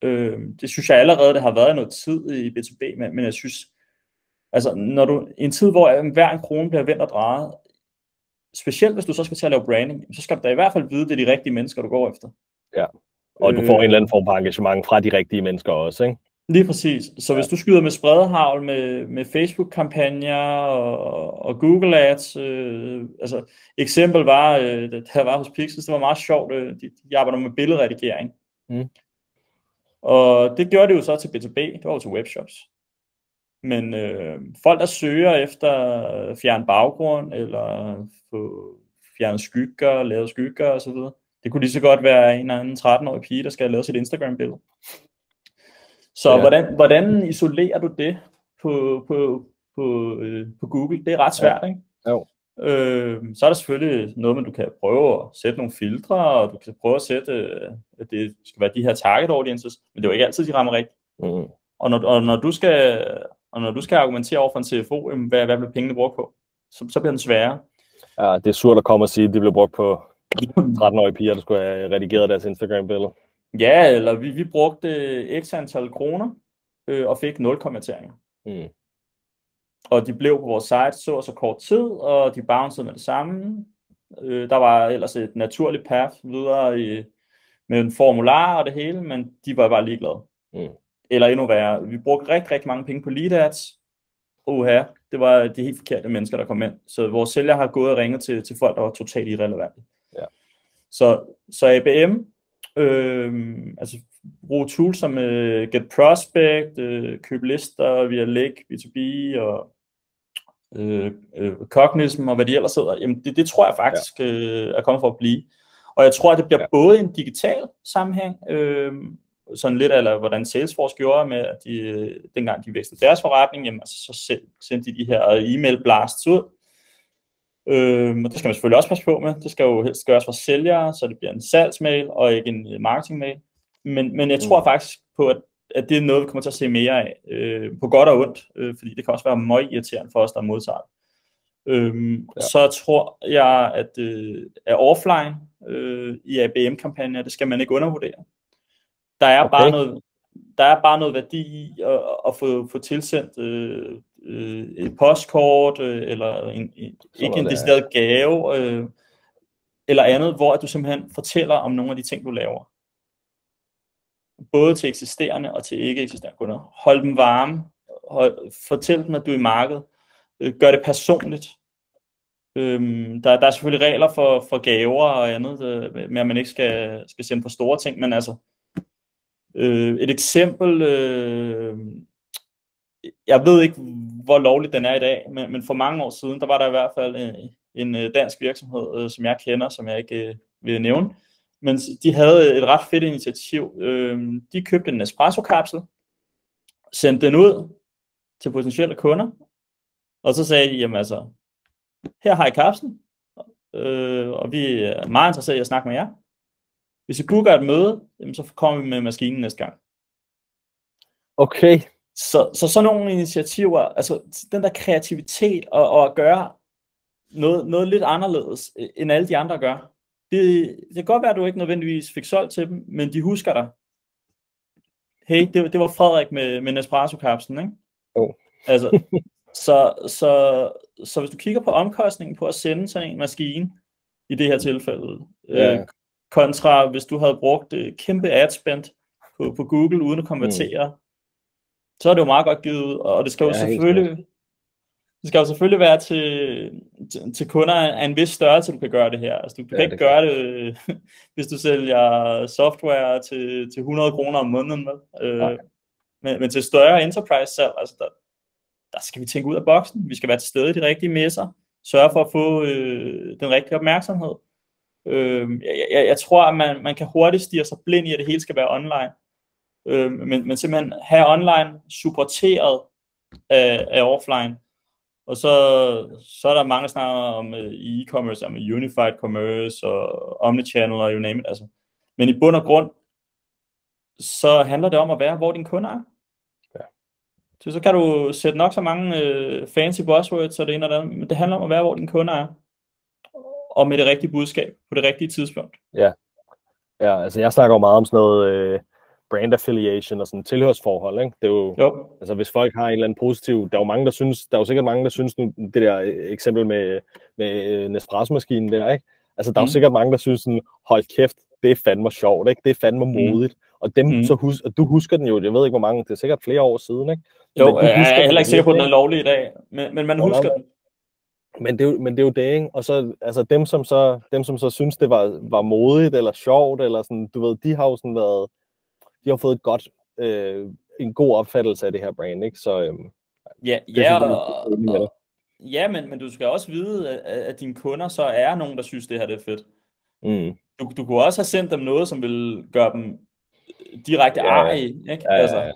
Øhm, det synes jeg allerede, det har været noget tid i B2B, men, men jeg synes, altså når du, i en tid, hvor hver en krone bliver vendt og drejet, specielt hvis du så skal til at lave branding, så skal du da i hvert fald vide, det er de rigtige mennesker, du går efter. Ja, og du får øh, en eller anden form for engagement fra de rigtige mennesker også, ikke? Lige præcis. Så ja. hvis du skyder med spredehavl med, med Facebook-kampagner og, og Google Ads, øh, altså eksempel var, øh, der var hos Pixels, det var meget sjovt, øh, de, de arbejder med billedredigering. Mm. Og det gjorde det jo så til B2B, det var jo til webshops. Men øh, folk, der søger efter fjern baggrund, eller få fjernet skygger, lavet skygger osv., det kunne lige så godt være en eller anden 13-årig pige, der skal lave sit Instagram-billede. Så ja. hvordan, hvordan isolerer du det på, på, på, øh, på Google? Det er ret svært, ja. ikke? Jo. Øh, så er der selvfølgelig noget, man du kan prøve at sætte nogle filtre, og du kan prøve at sætte, øh, at det skal være de her target audiences, men det er jo ikke altid, de rammer rigtigt. Mm. Og, når, og, når du skal, og når du skal argumentere over for en CFO, jamen, hvad, hvad bliver pengene brugt på? Så, så bliver den sværere. Ja, det er surt at komme og sige, at det bliver brugt på 13-årige piger, der skulle have redigeret deres Instagram-billede. Ja, eller vi, vi brugte x antal kroner øh, og fik 0 kommenteringer. Mm. Og de blev på vores site så og så kort tid, og de bouncede med det samme. Øh, der var ellers et naturligt path videre i, med en formular og det hele, men de var bare ligeglade. Mm. Eller endnu værre, vi brugte rigtig, rigtig mange penge på lead ads. Uha, det var de helt forkerte mennesker, der kom ind. Så vores sælger har gået og ringet til, til folk, der var totalt irrelevante. Ja. Så, så ABM Øh, altså bruge tools som uh, Get Prospect, uh, købe lister via Lake, B2B og uh, uh, Cognism og hvad de ellers hedder, jamen det, det tror jeg faktisk ja. uh, er kommet for at blive. Og jeg tror, at det bliver ja. både en digital sammenhæng, øh, sådan lidt eller hvordan Salesforce gjorde med, at de, dengang de vækstede deres forretning, jamen, altså, så sendte de de her e-mail blasts ud, Øh, og det skal man selvfølgelig også passe på med. Det skal jo helst gøres for sælgere, så det bliver en salgsmail og ikke en marketingmail. Men, men jeg tror mm. faktisk på, at, at det er noget, vi kommer til at se mere af, øh, på godt og ondt, øh, fordi det kan også være meget irriterende for os, der modtager det. Øhm, ja. Så tror jeg, at, øh, at offline øh, i ABM-kampagner, det skal man ikke undervurdere. Der er, okay. bare, noget, der er bare noget værdi i at, at få, få tilsendt øh, øh, et postkort, øh, eller en, en, ikke en decideret gave, øh, eller andet, hvor du simpelthen fortæller om nogle af de ting, du laver. Både til eksisterende og til ikke eksisterende kunder. Hold dem varme, hold, fortæl dem, at du er i markedet. Øh, gør det personligt. Øhm, der, der er selvfølgelig regler for, for gaver og andet, øh, med at man ikke skal, skal sende for store ting, men altså, øh, et eksempel, øh, jeg ved ikke, hvor lovligt den er i dag, men, men for mange år siden, der var der i hvert fald øh, en, en dansk virksomhed, øh, som jeg kender, som jeg ikke øh, vil nævne, men de havde øh, et ret fedt initiativ. De købte en espresso-kapsel, sendte den ud til potentielle kunder, og så sagde de, jamen altså, her har I kapslen, og vi er meget interesserede i at snakke med jer. Hvis I booker et møde, så kommer vi med maskinen næste gang. Okay. Så, så sådan nogle initiativer, altså den der kreativitet og, og at gøre noget, noget lidt anderledes, øh, end alle de andre gør. Det, det kan godt være, at du ikke nødvendigvis fik solgt til dem, men de husker dig. Hey, det, det var Frederik med, med Nespresso-kapslen, ikke? Jo. Oh. Altså, så, så, så hvis du kigger på omkostningen på at sende sådan en maskine, i det her tilfælde, ja. øh, kontra hvis du havde brugt øh, kæmpe adspend på, på Google uden at konvertere, mm. Så er det jo meget godt givet ud, og det skal jo ja, selvfølgelig det skal jo selvfølgelig være til, til, til kunder af en vis størrelse, du kan gøre det her. Altså, du kan ja, ikke det gøre det, hvis du sælger software til, til 100 kroner om måneden. Øh, men, men til større enterprise salg, altså der, der skal vi tænke ud af boksen. Vi skal være til stede i de rigtige messer. Sørge for at få øh, den rigtige opmærksomhed. Øh, jeg, jeg, jeg tror, at man, man kan hurtigt stige sig blind i, at det hele skal være online. Øh, men, men simpelthen have online supporteret af, af offline. Og så, så er der mange snakker om øh, e-commerce, om unified commerce og omnichannel og you name it. Altså. Men i bund og grund, så handler det om at være, hvor din kunder er. Ja. Så, så kan du sætte nok så mange øh, fancy buzzwords og det ene og det andet, men det handler om at være, hvor din kunder er. Og med det rigtige budskab på det rigtige tidspunkt. Ja, ja altså jeg snakker jo meget om sådan noget... Øh brand affiliation og sådan tilhørsforhold, ikke? Det er jo, jo. altså hvis folk har en eller anden positiv, der er jo mange, der synes, der er jo sikkert mange, der synes nu, det der eksempel med, med øh, Nespresso-maskinen der, ikke? Altså der er jo mm. sikkert mange, der synes sådan, hold kæft, det er fandme sjovt, ikke? Det er fandme mm. modigt. Mm. Og dem, mm. så hus, og du husker den jo, jeg ved ikke hvor mange, det er sikkert flere år siden, ikke? Jo, men jeg er heller ikke sikker på, at den er lovlig i dag, men, men man husker den. Men det, er jo, men det er jo det, ikke? Og så, altså dem, som så, dem, som så synes, det var, var modigt eller sjovt, eller sådan, du ved, de har jo sådan været, de har fået et godt, øh, en god opfattelse af det her brand, ikke? Så, øh, ja, ja, og, og, ja men, men du skal også vide, at, at dine kunder så er nogen, der synes, det her det er fedt. Mm. Du, du kunne også have sendt dem noget, som vil gøre dem direkte ja, ej, ikke? Ja, ja, altså, ja.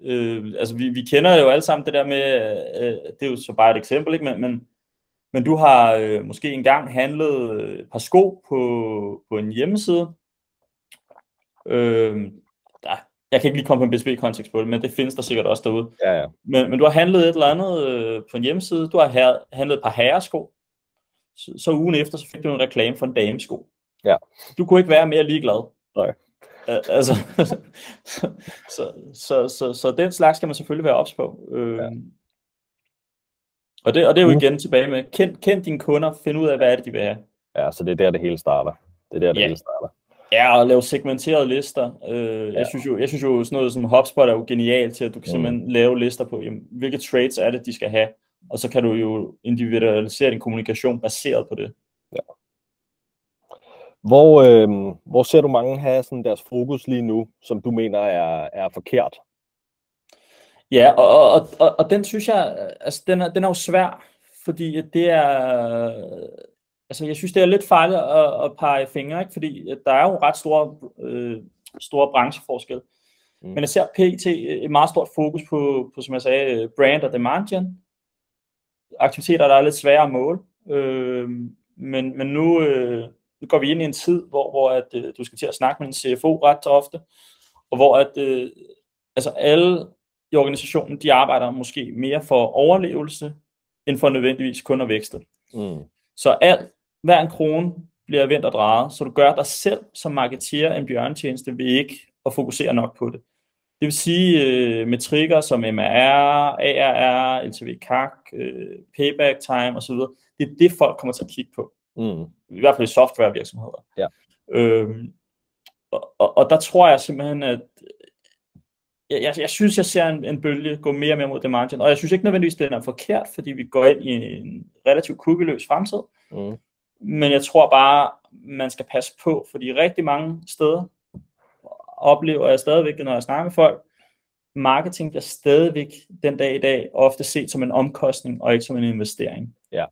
Øh, altså vi, vi kender jo alle sammen det der med, øh, det er jo så bare et eksempel, ikke? Men, men, men du har øh, måske engang handlet et par sko på, på en hjemmeside, Øh, der, jeg kan ikke lige komme på en BSB-kontekst på det, men det findes der sikkert også derude. Ja, ja. Men, men du har handlet et eller andet øh, på en hjemmeside, du har her, handlet et par herresko, så, så ugen efter, så fik du en reklame for en damesko. Ja. Du kunne ikke være mere ligeglad. Nej. altså, så, så, så, så, så den slags skal man selvfølgelig være ops på. Øh, ja. Og det, og det er jo igen tilbage med, kend, kend dine kunder, find ud af, hvad er det, de vil have. Ja, så det er der, det hele starter. Det er der, det ja. hele starter. Ja, og lave segmenterede lister. Øh, ja. jeg, synes jo, jeg synes jo, sådan noget som HubSpot er jo genialt til, at du kan mm. simpelthen lave lister på, jamen, hvilke traits er det, de skal have. Og så kan du jo individualisere din kommunikation baseret på det. Ja. Hvor, øh, hvor ser du mange have sådan deres fokus lige nu, som du mener er, er forkert? Ja, og, og, og, og den synes jeg, altså den er, den er jo svær, fordi det er, altså jeg synes, det er lidt farligt at, at pege fingre, ikke? fordi der er jo ret store, øh, store brancheforskel. Mm. Men jeg ser PT et meget stort fokus på, på, som jeg sagde, brand og demand gen. Aktiviteter, der er lidt svære at måle. Øh, men, men nu, øh, nu går vi ind i en tid, hvor, hvor at, øh, du skal til at snakke med en CFO ret ofte, og hvor at, øh, altså alle i organisationen, de arbejder måske mere for overlevelse, end for nødvendigvis kun at vækste. Mm. Så alt, hver en krone bliver vendt og drejet, så du gør dig selv som marketeer en bjørntjeneste ved ikke at fokusere nok på det. Det vil sige øh, metrikker som MRR, ARR, LTV CAC, øh, payback time osv. Det er det, folk kommer til at kigge på. Mm. I hvert fald i softwarevirksomheder. Ja. Øhm, og, og, og der tror jeg simpelthen, at jeg, jeg, jeg synes, jeg ser en, en bølge gå mere og mere mod demand gen, og jeg synes ikke nødvendigvis, det er forkert, fordi vi går ind i en relativt kuggeløs fremtid. Mm. Men jeg tror bare, man skal passe på, fordi rigtig mange steder oplever jeg stadigvæk, når jeg snakker med folk, marketing bliver stadigvæk den dag i dag ofte set som en omkostning og ikke som en investering. Ja,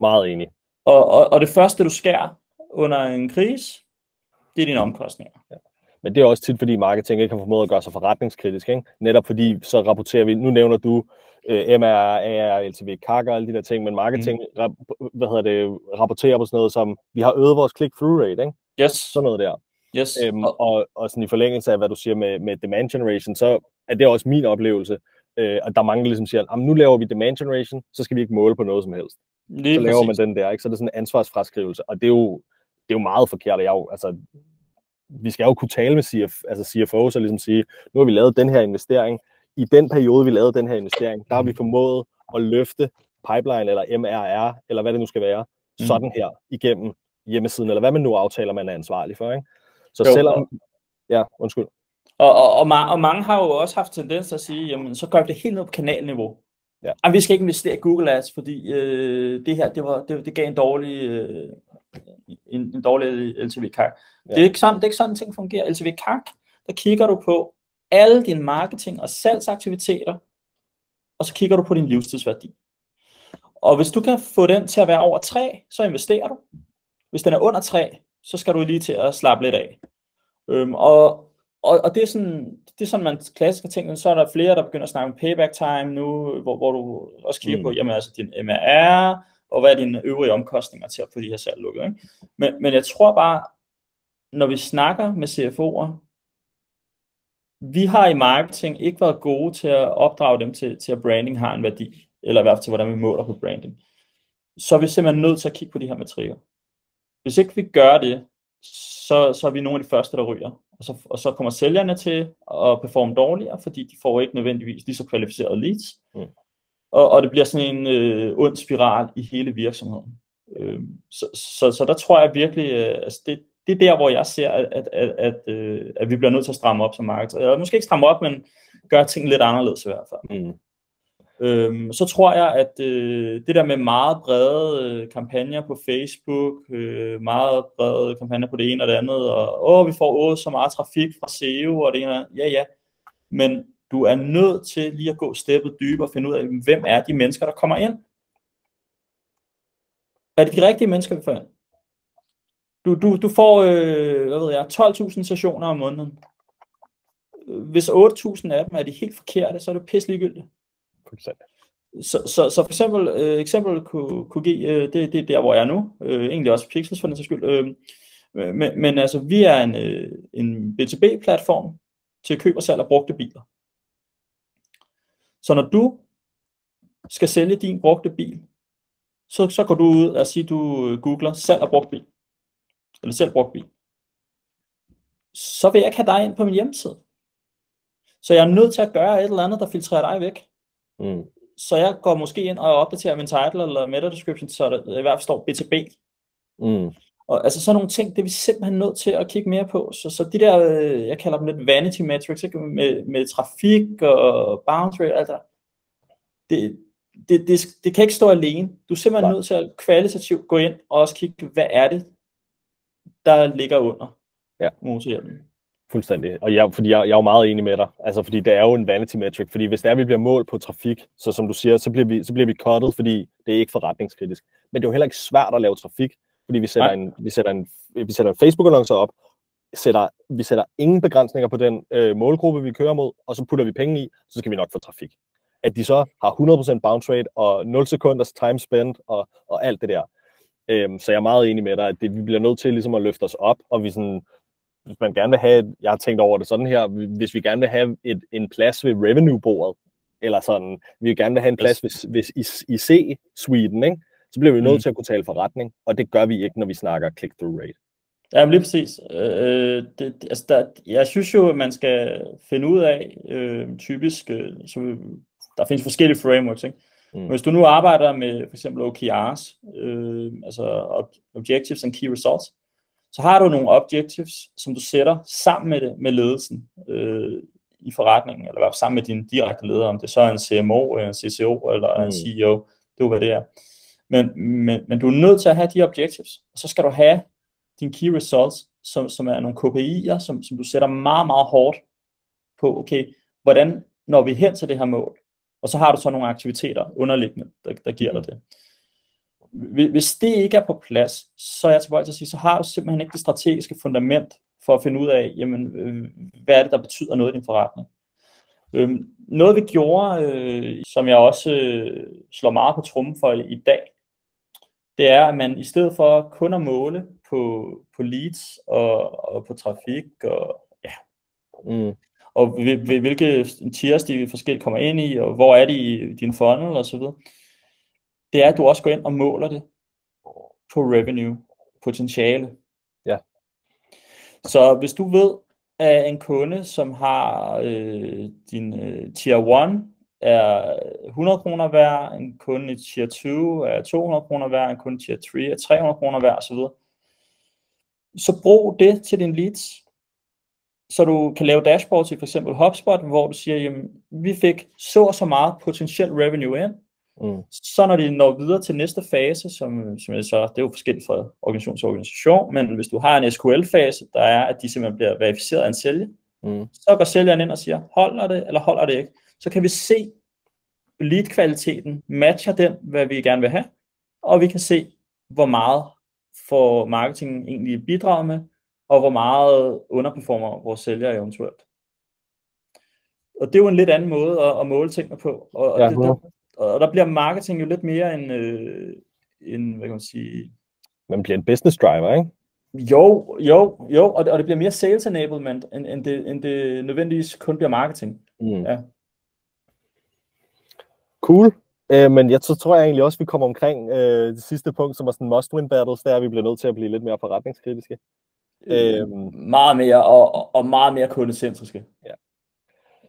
meget enig. Og, og, og det første, du skærer under en krise, det er dine omkostninger. Ja. Men det er også tit, fordi marketing ikke har formået at gøre sig forretningskritisk. Ikke? Netop fordi, så rapporterer vi, nu nævner du øh, MR, AR, LTV, CAC og alle de der ting, men marketing mm. rap, hvad hedder det, rapporterer på sådan noget som, vi har øget vores click-through rate, ikke? Yes. Sådan noget der. Yes. Øhm, og, og sådan i forlængelse af, hvad du siger med, med demand generation, så er det også min oplevelse, øh, at der er mange, der ligesom siger, at nu laver vi demand generation, så skal vi ikke måle på noget som helst. Lige så laver præcis. man den der, ikke? Så er det sådan en ansvarsfraskrivelse, og det er jo, det er jo meget forkert. Jeg jo, altså, vi skal jo kunne tale med CF, altså CFO, så ligesom sige, nu har vi lavet den her investering. I den periode, vi lavede den her investering, der har vi formået at løfte pipeline eller MRR, eller hvad det nu skal være, Mm. sådan her igennem hjemmesiden, eller hvad man nu aftaler, man er ansvarlig for. Ikke? Så Jo, selvom... Ja, undskyld. Og, og, og, ma- og mange har jo også haft tendens til at sige, jamen så gør vi det helt ned på kanalniveau. Ja. Jamen, vi skal ikke investere i Google Ads, fordi øh, det her, det, var, det, det gav en dårlig, øh, en, en dårlig LTV CAC. Ja. Det, er ikke sådan, det er ikke sådan, ting fungerer. LTV CAC, der kigger du på alle dine marketing- og salgsaktiviteter, og så kigger du på din livstidsværdi. Og hvis du kan få den til at være over 3, så investerer du. Hvis den er under 3, så skal du lige til at slappe lidt af. Øhm, og, og, og det er sådan, det er sådan, man klassisk men så er der flere, der begynder at snakke om payback time nu, hvor, hvor du også kigger mm. på, jamen altså din MRR, og hvad er dine øvrige omkostninger til at få de her salg lukket. Ikke? Men, men jeg tror bare, når vi snakker med CFO'er, vi har i marketing ikke været gode til at opdrage dem til, til at branding har en værdi, eller i hvert fald til, hvordan vi måler på branding. Så er vi simpelthen nødt til at kigge på de her matrikker. Hvis ikke vi gør det, så, så er vi nogle af de første, der ryger. Og så, og så kommer sælgerne til at performe dårligere, fordi de får ikke nødvendigvis lige så kvalificerede leads. Mm. Og, og det bliver sådan en øh, ond spiral i hele virksomheden. Øh, så, så, så der tror jeg virkelig, øh, altså det, det er der, hvor jeg ser, at, at, at, at, øh, at vi bliver nødt til at stramme op som marked. Eller måske ikke stramme op, men gøre ting lidt anderledes i hvert fald. Mm. Øhm, så tror jeg, at øh, det der med meget brede øh, kampagner på Facebook, øh, meget brede kampagner på det ene og det andet, og åh, vi får åh, så meget trafik fra SEO og det ene og ja, ja. Men du er nødt til lige at gå steppet dybere og finde ud af, hvem er de mennesker, der kommer ind? Er det de rigtige mennesker, vi får ind? Du, du, du får, øh, hvad ved jeg, 12.000 sessioner om måneden. Hvis 8.000 af dem er de helt forkerte, så er det pisse ligegyldigt. Så, så, så for eksempel, øh, eksempel kunne, kunne give, øh, det, det er der, hvor jeg er nu, øh, egentlig også Pixels for den sags skyld, øh, men, men altså, vi er en, øh, en B2B-platform til køb og salg af brugte biler. Så når du skal sælge din brugte bil, så, så går du ud og siger, du googler salg af brugt bil, eller selv brugt bil. Så vil jeg ikke have dig ind på min hjemmeside. Så jeg er nødt til at gøre et eller andet, der filtrerer dig væk. Mm. Så jeg går måske ind og opdaterer min title eller meta description, så der i hvert fald står B2B. Mm. Og altså sådan nogle ting, det er vi simpelthen nødt til at kigge mere på. Så, så de der, øh, jeg kalder dem lidt vanity metrics, ikke? Med, med trafik og bounce rate og alt det der. Det, det, det, det kan ikke stå alene. Du er simpelthen Nej. nødt til at kvalitativt gå ind og også kigge, hvad er det, der ligger under Ja. motorhjelmen. Fuldstændig. Og jeg, fordi jeg, jeg er jo meget enig med dig. Altså, fordi det er jo en vanity metric. Fordi hvis det er, vi bliver målt på trafik, så som du siger, så bliver vi, så bliver vi cuttet, fordi det er ikke forretningskritisk. Men det er jo heller ikke svært at lave trafik, fordi vi sætter, Nej. en, vi sætter, en, vi sætter en Facebook-annonce op, sætter, vi sætter ingen begrænsninger på den øh, målgruppe, vi kører mod, og så putter vi penge i, så skal vi nok få trafik. At de så har 100% bounce rate og 0 sekunders time spent og, og alt det der. Øhm, så jeg er meget enig med dig, at det, vi bliver nødt til ligesom at løfte os op, og vi sådan, hvis man gerne vil have, et, jeg har tænkt over det sådan her, hvis vi gerne vil have et, en plads ved revenue-bordet, eller sådan, vi vil gerne vil have en plads hvis, hvis i, i C-suiten, ikke? så bliver vi nødt Mm. til at kunne tale forretning, og det gør vi ikke, når vi snakker click-through rate. Ja, men lige præcis. Øh, det, det- altså der, jeg synes jo, at man skal finde ud af, øh, typisk, øh, så, der findes forskellige frameworks, ikke? Mm. Hvis du nu arbejder med for eksempel OKRs, øh, altså ob- Objectives and Key Results, så har du nogle objectives, som du sætter sammen med, det, med ledelsen øh, i forretningen, eller fald sammen med din direkte leder, om det så er en CMO, en CCO eller en Mm. CEO, det er hvad det er. Men, men, men du er nødt til at have de objectives, og så skal du have dine key results, som, som er nogle KPI'er, som, som du sætter meget, meget hårdt på, okay, hvordan når vi hen til det her mål? Og så har du så nogle aktiviteter underliggende, der, der giver dig det. Hvis hvis det ikke er på plads, så er jeg tilbøjelig til at sige, så har du simpelthen ikke det strategiske fundament for at finde ud af, jamen, øh, hvad er det, der betyder noget i din forretning. Øhm, noget vi gjorde, øh, som jeg også øh, slår meget på trummen for i dag, det er, at man i stedet for kun at måle på, på leads og, og på trafik og ja, mm. Og hvilke tiers de forskelligt kommer ind i, og hvor er de i din funnel og så videre, det er, at du også går ind og måler det på revenue, potentiale. Ja. Så hvis du ved, at en kunde, som har øh, din øh, tier 1, er 100 kroner værd, en kunde i tier 2 er 200 kroner værd, en kunde i tier 3 er 300 kroner værd osv. Så brug det til din leads, så du kan lave dashboards i for eksempel HubSpot, hvor du siger, jamen, vi fik så og så meget potentiel revenue ind, Mm. Så når de når videre til næste fase, som, som jeg så, det er jo forskelligt fra organisation til organisation, men hvis du har en SQL-fase, der er, at de simpelthen bliver verificeret af en sælger, mm. så går sælgeren ind og siger, holder det, eller holder det ikke. Så kan vi se, lead-kvaliteten matcher den, hvad vi gerne vil have, og vi kan se, hvor meget får marketing egentlig bidraget med, og hvor meget underperformer vores sælgere eventuelt. Og det er jo en lidt anden måde at, at måle tingene på. Og, ja, det, der, og der bliver marketing jo lidt mere en, øh, en hvad kan man sige... Man bliver en business driver, ikke? Jo, jo, jo, og det, og det bliver mere sales enablement, end, end, det, end det nødvendigvis kun bliver marketing. Mm. Ja. Cool. Øh, men jeg så tror jeg egentlig også, at vi kommer omkring øh, det sidste punkt, som er sådan must-win battles, der er vi bliver nødt til at blive lidt mere forretningskritiske. Øh, øhm. meget mere, og, og meget mere kundecentriske. Ja.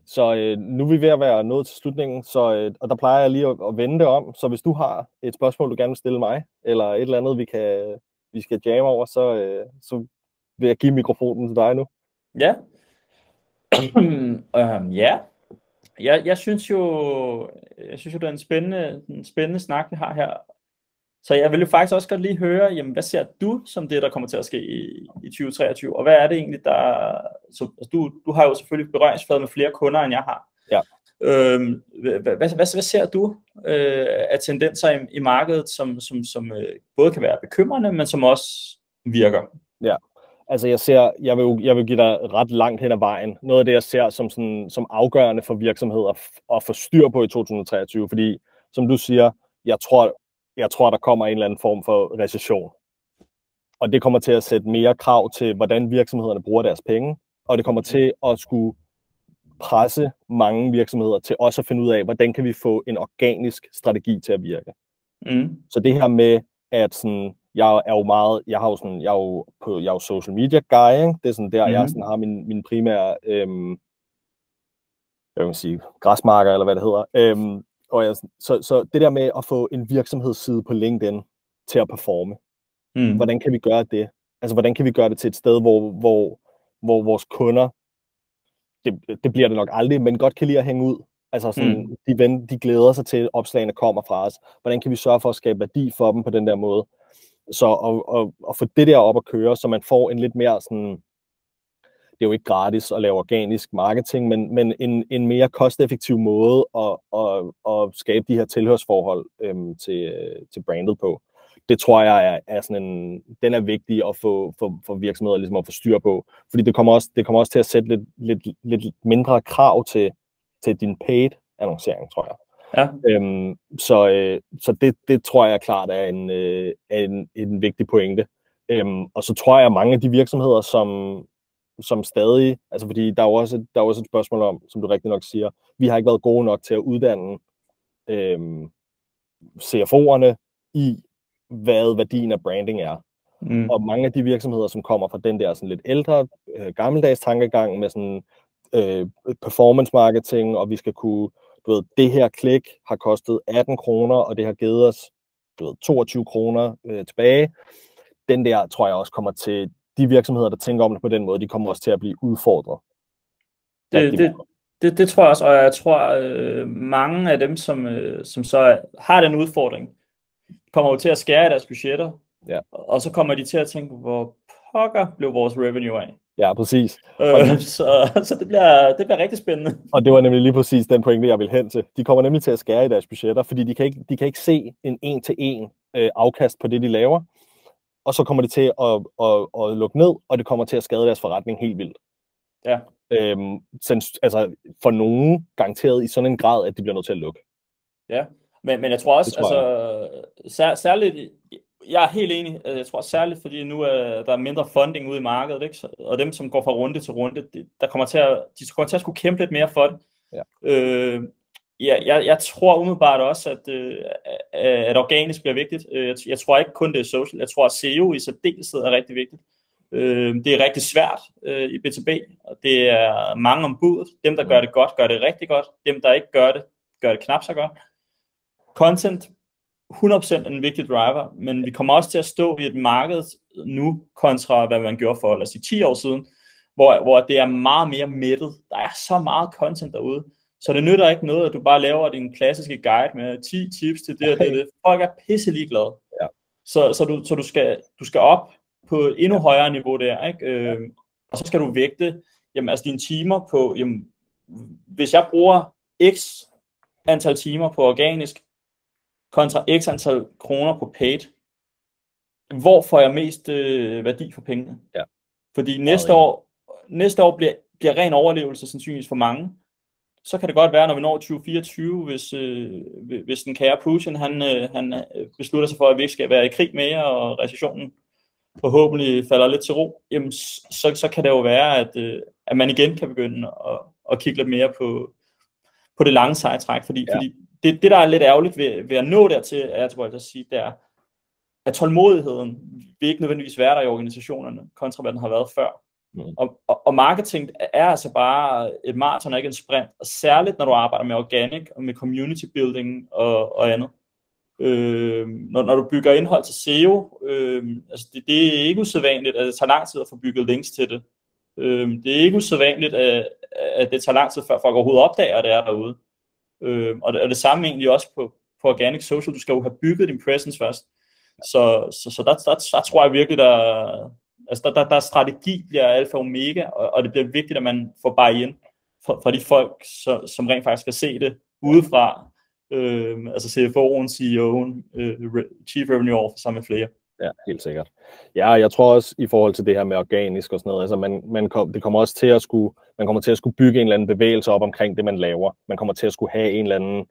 Så øh, nu er vi ved at være nået til slutningen, så, øh, og der plejer jeg lige at, at vende det om. Så hvis du har et spørgsmål, du gerne vil stille mig, eller et eller andet, vi, kan, vi skal jamme over, så, øh, så vil jeg give mikrofonen til dig nu. Ja. um, ja. Jeg, jeg synes jo, jeg synes jo, det er en spændende, en spændende snak, vi har her. Så jeg vil jo faktisk også godt lige høre, jamen, hvad ser du som det, der kommer til at ske i, i 2023? Og hvad er det egentlig, der... Så, altså, du, du har jo selvfølgelig berøringsfladet med flere kunder, end jeg har. Ja. Øhm, hvad, hvad, hvad, hvad ser du øh, af tendenser i, i markedet, som, som, som øh, både kan være bekymrende, men som også virker? Ja, altså jeg ser, jeg vil, jeg vil give dig ret langt hen ad vejen. Noget af det, jeg ser som, sådan, som afgørende for virksomheder at få styr på i 2023, fordi som du siger, jeg tror, jeg tror, der kommer en eller anden form for recession. Og det kommer til at sætte mere krav til, hvordan virksomhederne bruger deres penge, og det kommer til at skulle presse mange virksomheder til også at finde ud af, hvordan kan vi få en organisk strategi til at virke. Mm. Så det her med, at sådan, jeg er jo meget, jeg har jo sådan, jeg er jo, på, jeg er jo social media guy, ikke? det er sådan der, mm. jeg sådan har min, min primære, øhm, jeg vil sige, græsmarker, eller hvad det hedder, øhm, og jeg, så, så det der med at få en virksomhedsside på LinkedIn til at performe, mm. hvordan kan vi gøre det? Altså, hvordan kan vi gøre det til et sted, hvor, hvor, hvor vores kunder, det, det bliver det nok aldrig, men godt kan lide at hænge ud. Altså, sådan, mm. de, ven, de glæder sig til, at opslagene kommer fra os. Hvordan kan vi sørge for at skabe værdi for dem på den der måde? Så at, at, at få det der op at køre, så man får en lidt mere sådan, det er jo ikke gratis at lave organisk marketing, men, men en, en mere kosteffektiv måde at, at, at skabe de her tilhørsforhold øhm, til, til brandet på. Det tror jeg er, er sådan en, den er vigtig at få for, for virksomheder ligesom at få styr på, fordi det kommer også, det kommer også til at sætte lidt, lidt, lidt mindre krav til, til din paid annoncering, tror jeg. Ja. Øhm, så øh, så det, det tror jeg klart er en, øh, er en, en vigtig pointe. Øhm, og så tror jeg, at mange af de virksomheder, som, som stadig, altså fordi der er jo også, der er også et spørgsmål om, som du rigtig nok siger, vi har ikke været gode nok til at uddanne øhm, CFO'erne i, hvad værdien af branding er. Mm. Og mange af de virksomheder, som kommer fra den der sådan lidt ældre, øh, gammeldags tankegang med sådan øh, performance marketing, og vi skal kunne, du ved, det her klik har kostet 18 kroner, og det har givet os, du ved, 22 kroner øh, tilbage. Den der, tror jeg også kommer til, de virksomheder, der tænker om det på den måde, de kommer også til at blive udfordret. Det, det, det, det tror jeg også, og jeg tror, øh, mange af dem, som, øh, som så har den udfordring, kommer jo til at skære i deres budgetter, ja. og så kommer de til at tænke, hvor pokker blev vores revenue af. Ja, præcis. Øh, så så det, bliver, det bliver rigtig spændende. Og det var nemlig lige præcis den pointe, jeg vil hen til. De kommer nemlig til at skære i deres budgetter, fordi de kan ikke, de kan ikke se en en-til-en øh, afkast på det, de laver og så kommer det til at, at, at lukke ned, og det kommer til at skade deres forretning helt vildt. Ja. Øhm, så, altså for nogen garanteret i sådan en grad, at de bliver nødt til at lukke. Ja, men, men jeg tror også, tror altså, jeg. Sær, særligt jeg er helt enig. Øh, jeg tror særligt, fordi nu er der mindre funding ude i markedet, ikke? og dem, som går fra runde til runde, der kommer til at, de kommer til at skulle kæmpe lidt mere for det. Ja. Øh, ja, jeg, jeg tror umiddelbart også, at, øh, at organisk bliver vigtigt. Øh, jeg, jeg tror ikke kun det er social. Jeg tror, at SEO i særdeleshed er rigtig vigtigt. Øh, det er rigtig svært øh, i B2B, og det er mange ombud. Dem, der gør det godt, gør det rigtig godt. Dem, der ikke gør det, gør det knap så godt. Content 100% en vigtig driver, men vi kommer også til at stå i et marked nu, kontra hvad man gjorde for, lad os sige, 10 år siden, hvor, hvor det er meget mere mættet. Der er så meget content derude, så det nytter ikke noget, at du bare laver din klassiske guide med 10 tips til det og det, det. Folk er pisse ligeglade. Ja. Så, så, du, så du, skal, du skal op på et endnu højere niveau der, ikke? Øh, og så skal du vægte jamen, altså dine timer på, jamen, hvis jeg bruger x antal timer på organisk, kontra x antal kroner på paid, hvor får jeg mest øh, værdi for pengene? Ja. Fordi næste år, næste år bliver, bliver ren overlevelse sandsynligvis for mange. Så kan det godt være, når vi når 2024, hvis, øh, hvis den kære Putin han, øh, han øh, beslutter sig for, at vi ikke skal være i krig mere, og recessionen forhåbentlig falder lidt til ro, jamen, så, så kan det jo være, at, øh, at man igen kan begynde at, at kigge lidt mere på, på det lange sejtræk, fordi, ja. fordi det, det, der er lidt ærgerligt ved, ved at nå dertil, er jeg at sige, det er, at tålmodigheden vil ikke nødvendigvis være der i organisationerne, kontra hvad den har været før. Mm. Og, og, og marketing er altså bare et maraton og ikke en sprint, og særligt når du arbejder med organic og med community building og, og andet. Øh, når, når du bygger indhold til SEO, øh, altså det, det er ikke usædvanligt, at det tager lang tid at få bygget links til det. Øh, det er ikke usædvanligt, at, at det tager lang tid, før folk overhovedet opdager, at det er derude. Øh, og, det, og det samme egentlig også på, på organic social. Du skal jo have bygget din presence først. Så, så, så der, der, der tror jeg virkelig, der, altså der, der, der strategi bliver alfa og omega, og, og det bliver vigtigt, at man får bare ind fra, fra de folk, så, som rent faktisk skal se det udefra, øhm, altså øh, altså CFO'en, CEO'en, øh, Chief Revenue Officer med flere. Ja, helt sikkert. Ja, jeg tror også i forhold til det her med organisk og sådan noget, altså man, man kom, det kommer også til at skulle, man kommer til at skulle bygge en eller anden bevægelse op omkring det, man laver. Man kommer til at skulle have en eller anden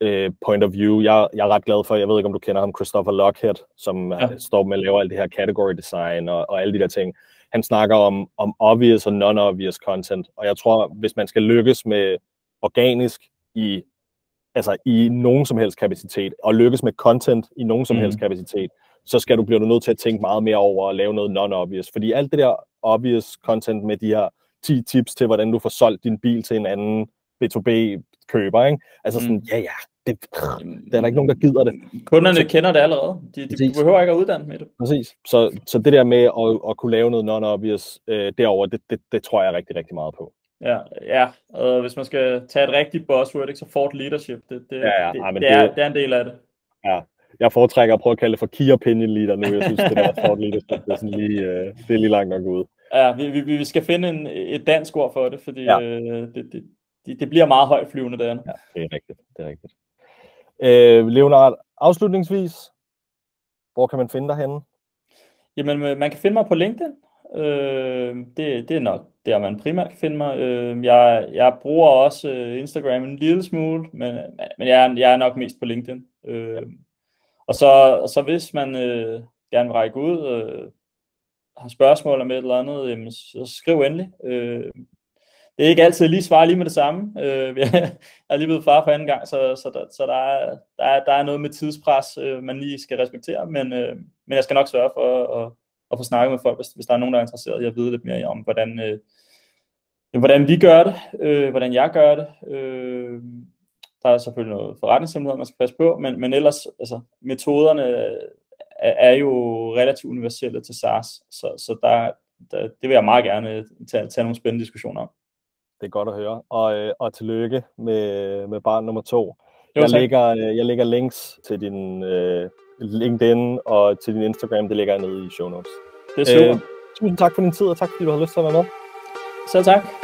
øh, point of view. Jeg, jeg er ret glad for, jeg ved ikke, om du kender ham, Christopher Lockhead, som ja. står med at lave alt det her category design og, og alle de der ting. Han snakker om, om obvious og non-obvious content, og jeg tror, hvis man skal lykkes med organisk i altså i nogen som helst kapacitet, og lykkes med content i nogen som mm. helst kapacitet, så skal du blive nødt til at tænke meget mere over at lave noget non-obvious. Fordi alt det der obvious content med de her 10 tips til, hvordan du får solgt din bil til en anden B2B-køber, ikke? Altså sådan, mm. ja ja, det, der er der ikke nogen, der gider det. Kunderne så, kender det allerede. De, de behøver ikke at uddanne med det. Præcis. Så, så det der med at, at kunne lave noget non-obvious øh, derover, det, det, det tror jeg rigtig, rigtig meget på. Ja, ja. Og hvis man skal tage et rigtigt buzzword, ikke, så Ford Leadership, det, det, ja, ja. det, Ej, det, det, er, det er en del af det. Ja, jeg foretrækker at prøve at kalde det for key opinion leader nu. Jeg synes, det der Ford Leadership, det er, sådan lige, øh, det er lige langt nok ud. Ja, vi, vi, vi skal finde en, et dansk ord for det, fordi ja. øh, det, det, det, det bliver meget højflyvende derinde. Ja, det er rigtigt. Det er rigtigt. Øh, Leonard, afslutningsvis, hvor kan man finde dig henne? Jamen, øh, man kan finde mig på LinkedIn. Øh, det, det er nok der, man primært kan finde mig. Øh, jeg, jeg bruger også øh, Instagram en lille smule, men, men jeg, er, jeg er nok mest på LinkedIn. Øh, og så, så hvis man øh, gerne vil række ud, øh, har spørgsmål om et eller andet, jamen, så skriv endelig. Øh, det er ikke altid lige svar lige med det samme. Øh, jeg er lige blevet far for anden gang, så, så, der, så der, er, der, er, der er noget med tidspres, øh, man lige skal respektere, men, øh, men jeg skal nok sørge for at, at få snakket med folk, hvis, hvis der er nogen, der er interesseret i at vide lidt mere om, hvordan, øh, hvordan vi gør det, øh, hvordan jeg gør det. Øh, der er selvfølgelig noget forretningshemmelighed, man skal passe på, men, men ellers, altså, metoderne er, er jo relativt universelle til SARS, så, så der, der, det vil jeg meget gerne tage, tage nogle spændende diskussioner om. Det er godt at høre, og, øh, og tillykke med, med barn nummer to. Jo, jeg, lægger, øh, jeg lægger links til din uh, LinkedIn og til din Instagram, det ligger nede i show notes. Det er super. Uh, tusind tak for din tid, og tak fordi du har lyst til at være med. Selv tak.